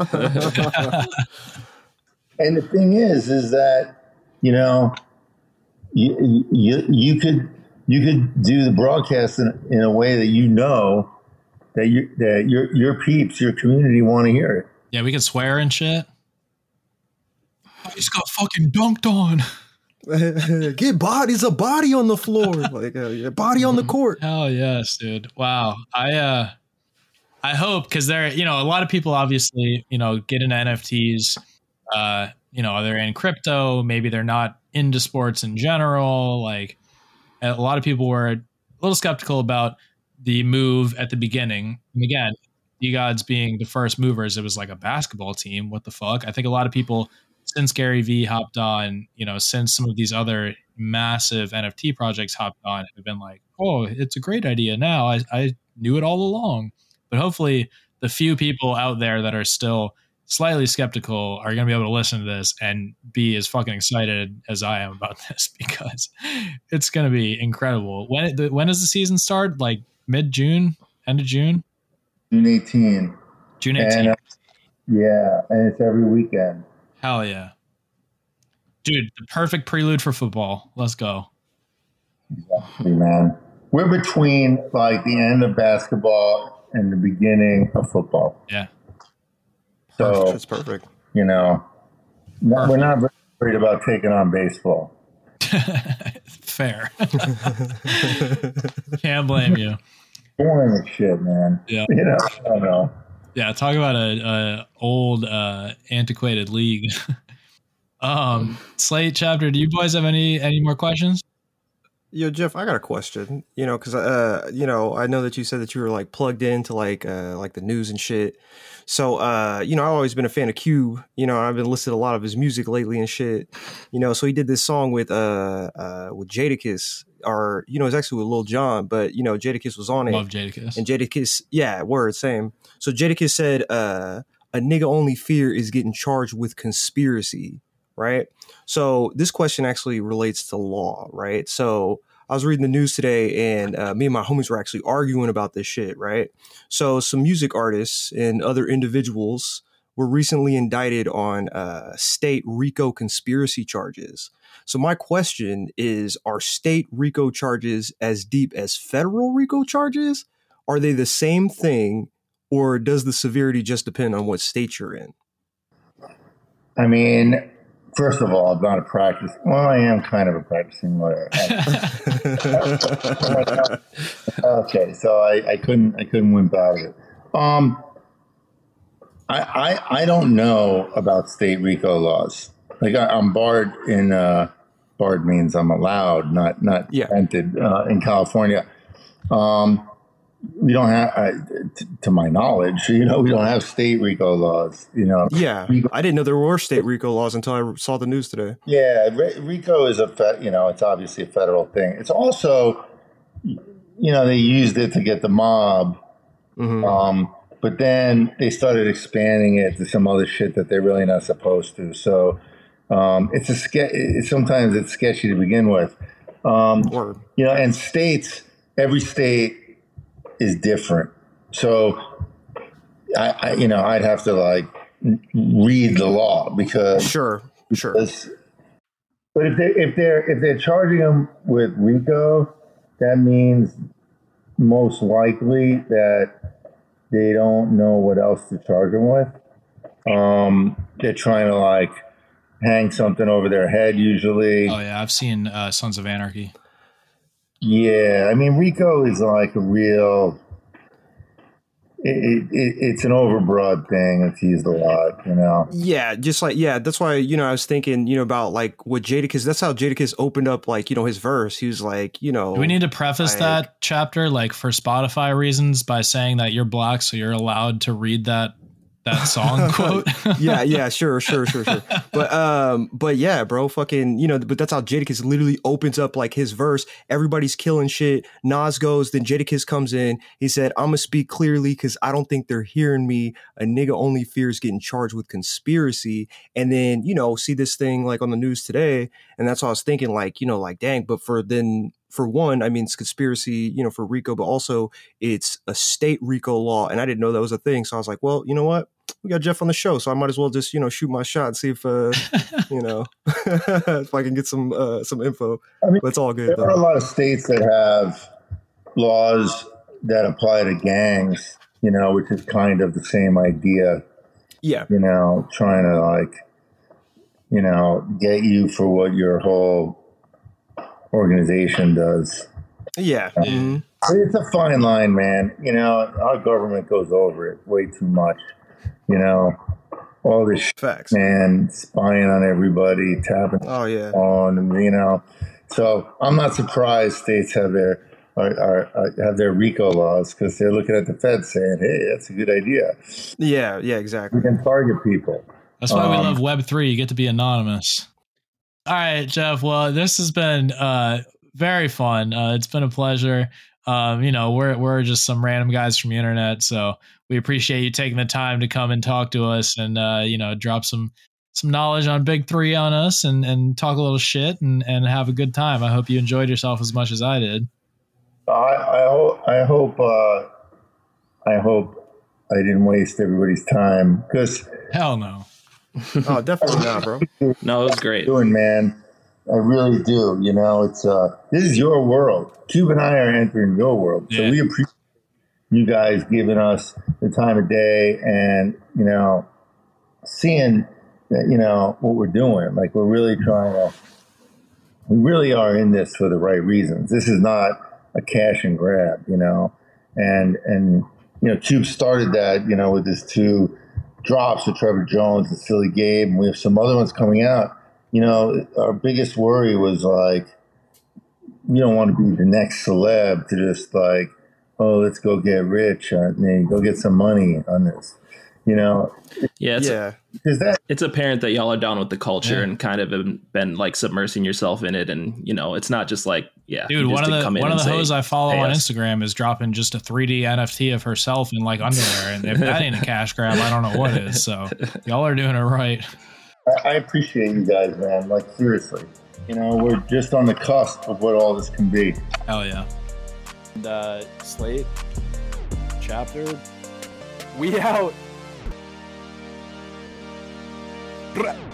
and the thing is, is that you know, you you you could you could do the broadcast in, in a way that you know that you that your your peeps, your community want to hear it. Yeah, we could swear and shit. I just got fucking dunked on. Get bodies a body on the floor, like uh, body on the court. Hell yes, dude. Wow. I uh I hope because there, you know, a lot of people obviously, you know, get into NFTs. Uh, you know, they're in crypto. Maybe they're not into sports in general. Like a lot of people were a little skeptical about the move at the beginning. And again, DeGods being the first movers, it was like a basketball team. What the fuck? I think a lot of people since Gary Vee hopped on, you know, since some of these other massive NFT projects hopped on, have been like, oh, it's a great idea now. I, I knew it all along. But hopefully, the few people out there that are still slightly skeptical are going to be able to listen to this and be as fucking excited as I am about this because it's going to be incredible. When when does the season start? Like mid June, end of June, June 18. June 18. And, uh, yeah, and it's every weekend. Hell yeah. Dude, the perfect prelude for football. Let's go. Exactly, man. We're between like the end of basketball and the beginning of football. Yeah. So it's perfect. you know, no- we're not very worried about taking on baseball. Fair. Can't blame you. Boring as shit, man. Yeah. You know, I don't know. Yeah, talk about a, a old uh, antiquated league. um, Slate chapter. Do you boys have any any more questions? Yo, Jeff, I got a question. You know, because uh, you know, I know that you said that you were like plugged into like uh like the news and shit. So uh, you know, I've always been a fan of Cube. You know, I've been listening to a lot of his music lately and shit. You know, so he did this song with uh uh with Jadakiss, or you know, it's actually with Lil Jon, but you know, Jadakiss was on it. Love Jadakiss. And Jadakiss, yeah, word, same. So Jadakiss said, uh, a nigga only fear is getting charged with conspiracy, right? So this question actually relates to law, right? So I was reading the news today and uh, me and my homies were actually arguing about this shit, right? So some music artists and other individuals were recently indicted on uh, state RICO conspiracy charges. So my question is, are state RICO charges as deep as federal RICO charges? Are they the same thing or does the severity just depend on what state you're in? I mean, first of all, I'm not a practice. Well, I am kind of a practicing lawyer. okay, so I, I couldn't I couldn't wimp out of it. Um, I, I I don't know about state RICO laws. Like I, I'm barred in uh, barred means I'm allowed, not not Yeah. prevented uh, in California. Um, we don't have, uh, t- to my knowledge, you know, we don't have state RICO laws. You know, yeah, I didn't know there were state RICO laws until I saw the news today. yeah, Ri- RICO is a fe- you know it's obviously a federal thing. It's also you know they used it to get the mob, Mhm. um, but then they started expanding it to some other shit that they're really not supposed to. So um, it's a ske- sometimes it's sketchy to begin with. Um, you know, and states, every state is different. So, I, I you know, I'd have to like read the law because Sure, sure. because- But if they if they're if they're charging them with RICO, that means most likely that they don't know what else to charge them with. Um, they're trying to like hang something over their head usually. Oh yeah, I've seen uh, Sons of Anarchy. Yeah, I mean RICO is like a real. It, it, it's an overbroad thing. It's used a lot, you know. Yeah, just like yeah, that's why you know I was thinking you know about like what Jadakiss. That's how Jadakiss opened up like you know his verse. He was like you know Do we need to preface like- that chapter, like for Spotify reasons, by saying that you're black, so you're allowed to read that that song quote? yeah, yeah, sure, sure, sure, sure. But um, but yeah, bro, fucking, you know, but that's how Jadakiss literally opens up like his verse. Everybody's killing shit. Nas goes, then Jadakiss comes in. He said, "I'm gonna speak clearly because I don't think they're hearing me. A nigga only fears getting charged with conspiracy." And then you know, see this thing like on the news today, and that's what I was thinking, like you know, like dang. But for then. For one, I mean, it's conspiracy, you know, for RICO, but also it's a state RICO law. And I didn't know that was a thing. So I was like, well, you know what? we got Jeff on the show, so I might as well just you know shoot my shot and see if uh, you know if I can get some uh, some info. I mean, but it's all good There are a lot of states that have laws that apply to gangs, you know, which is kind of the same idea, Yeah. you know, trying to like, you know, get you for what your whole organization does. Yeah. mhm. It's a fine line, man. You know, our government goes over it way too much. You know, all this shit, Facts. man, spying on everybody, tapping Oh yeah. on, you know. So I'm not surprised states have their are, are, are have their RICO laws because they're looking at the Fed saying, "Hey, that's a good idea. Yeah. Yeah. Exactly. We can target people." That's why we Um, love Web three. You get to be anonymous. All right, Jeff. Well, this has been uh, very fun. Uh, it's been a pleasure. Um, you know, we're we're just some random guys from the internet, so we appreciate you taking the time to come and talk to us and uh, you know drop some some knowledge on Big Three on us and and talk a little shit and and have a good time. I hope you enjoyed yourself as much as I did. I I, ho- I hope uh, I hope I didn't waste everybody's time because Hell no. Oh, definitely not, bro. No, it was great. doing, man. I really do. You know, it's uh, this is your world. Cube and I are entering your world, so we appreciate you guys giving us the time of day and you know, seeing that you know what we're doing. Like we're really trying to. We really are in this for the right reasons. This is not a cash and grab, you know, and and you know, Cube started that, you know, with his two drops with Trevor Jones and Silly Gabe, and we have some other ones coming out. You know, our biggest worry was like, we don't want to be the next celeb to just like, oh, let's go get rich, uh, go get some money on this. You know, Yeah, it's, Yeah. because that it's apparent that y'all are down with the culture Yeah. and kind of been, been like submersing yourself in it, and you know, it's not just like yeah, Dude, one of the come in one of the say, hoes I follow "Pay on. Instagram is dropping just a 3D NFT of herself in like underwear, and if that ain't a cash grab, I don't know what is. So y'all are doing it right. I, I appreciate you guys, man. Like seriously, you know, we're just on the cusp of what all this can be. Hell yeah. And, uh, Slate chapter. We out. Ra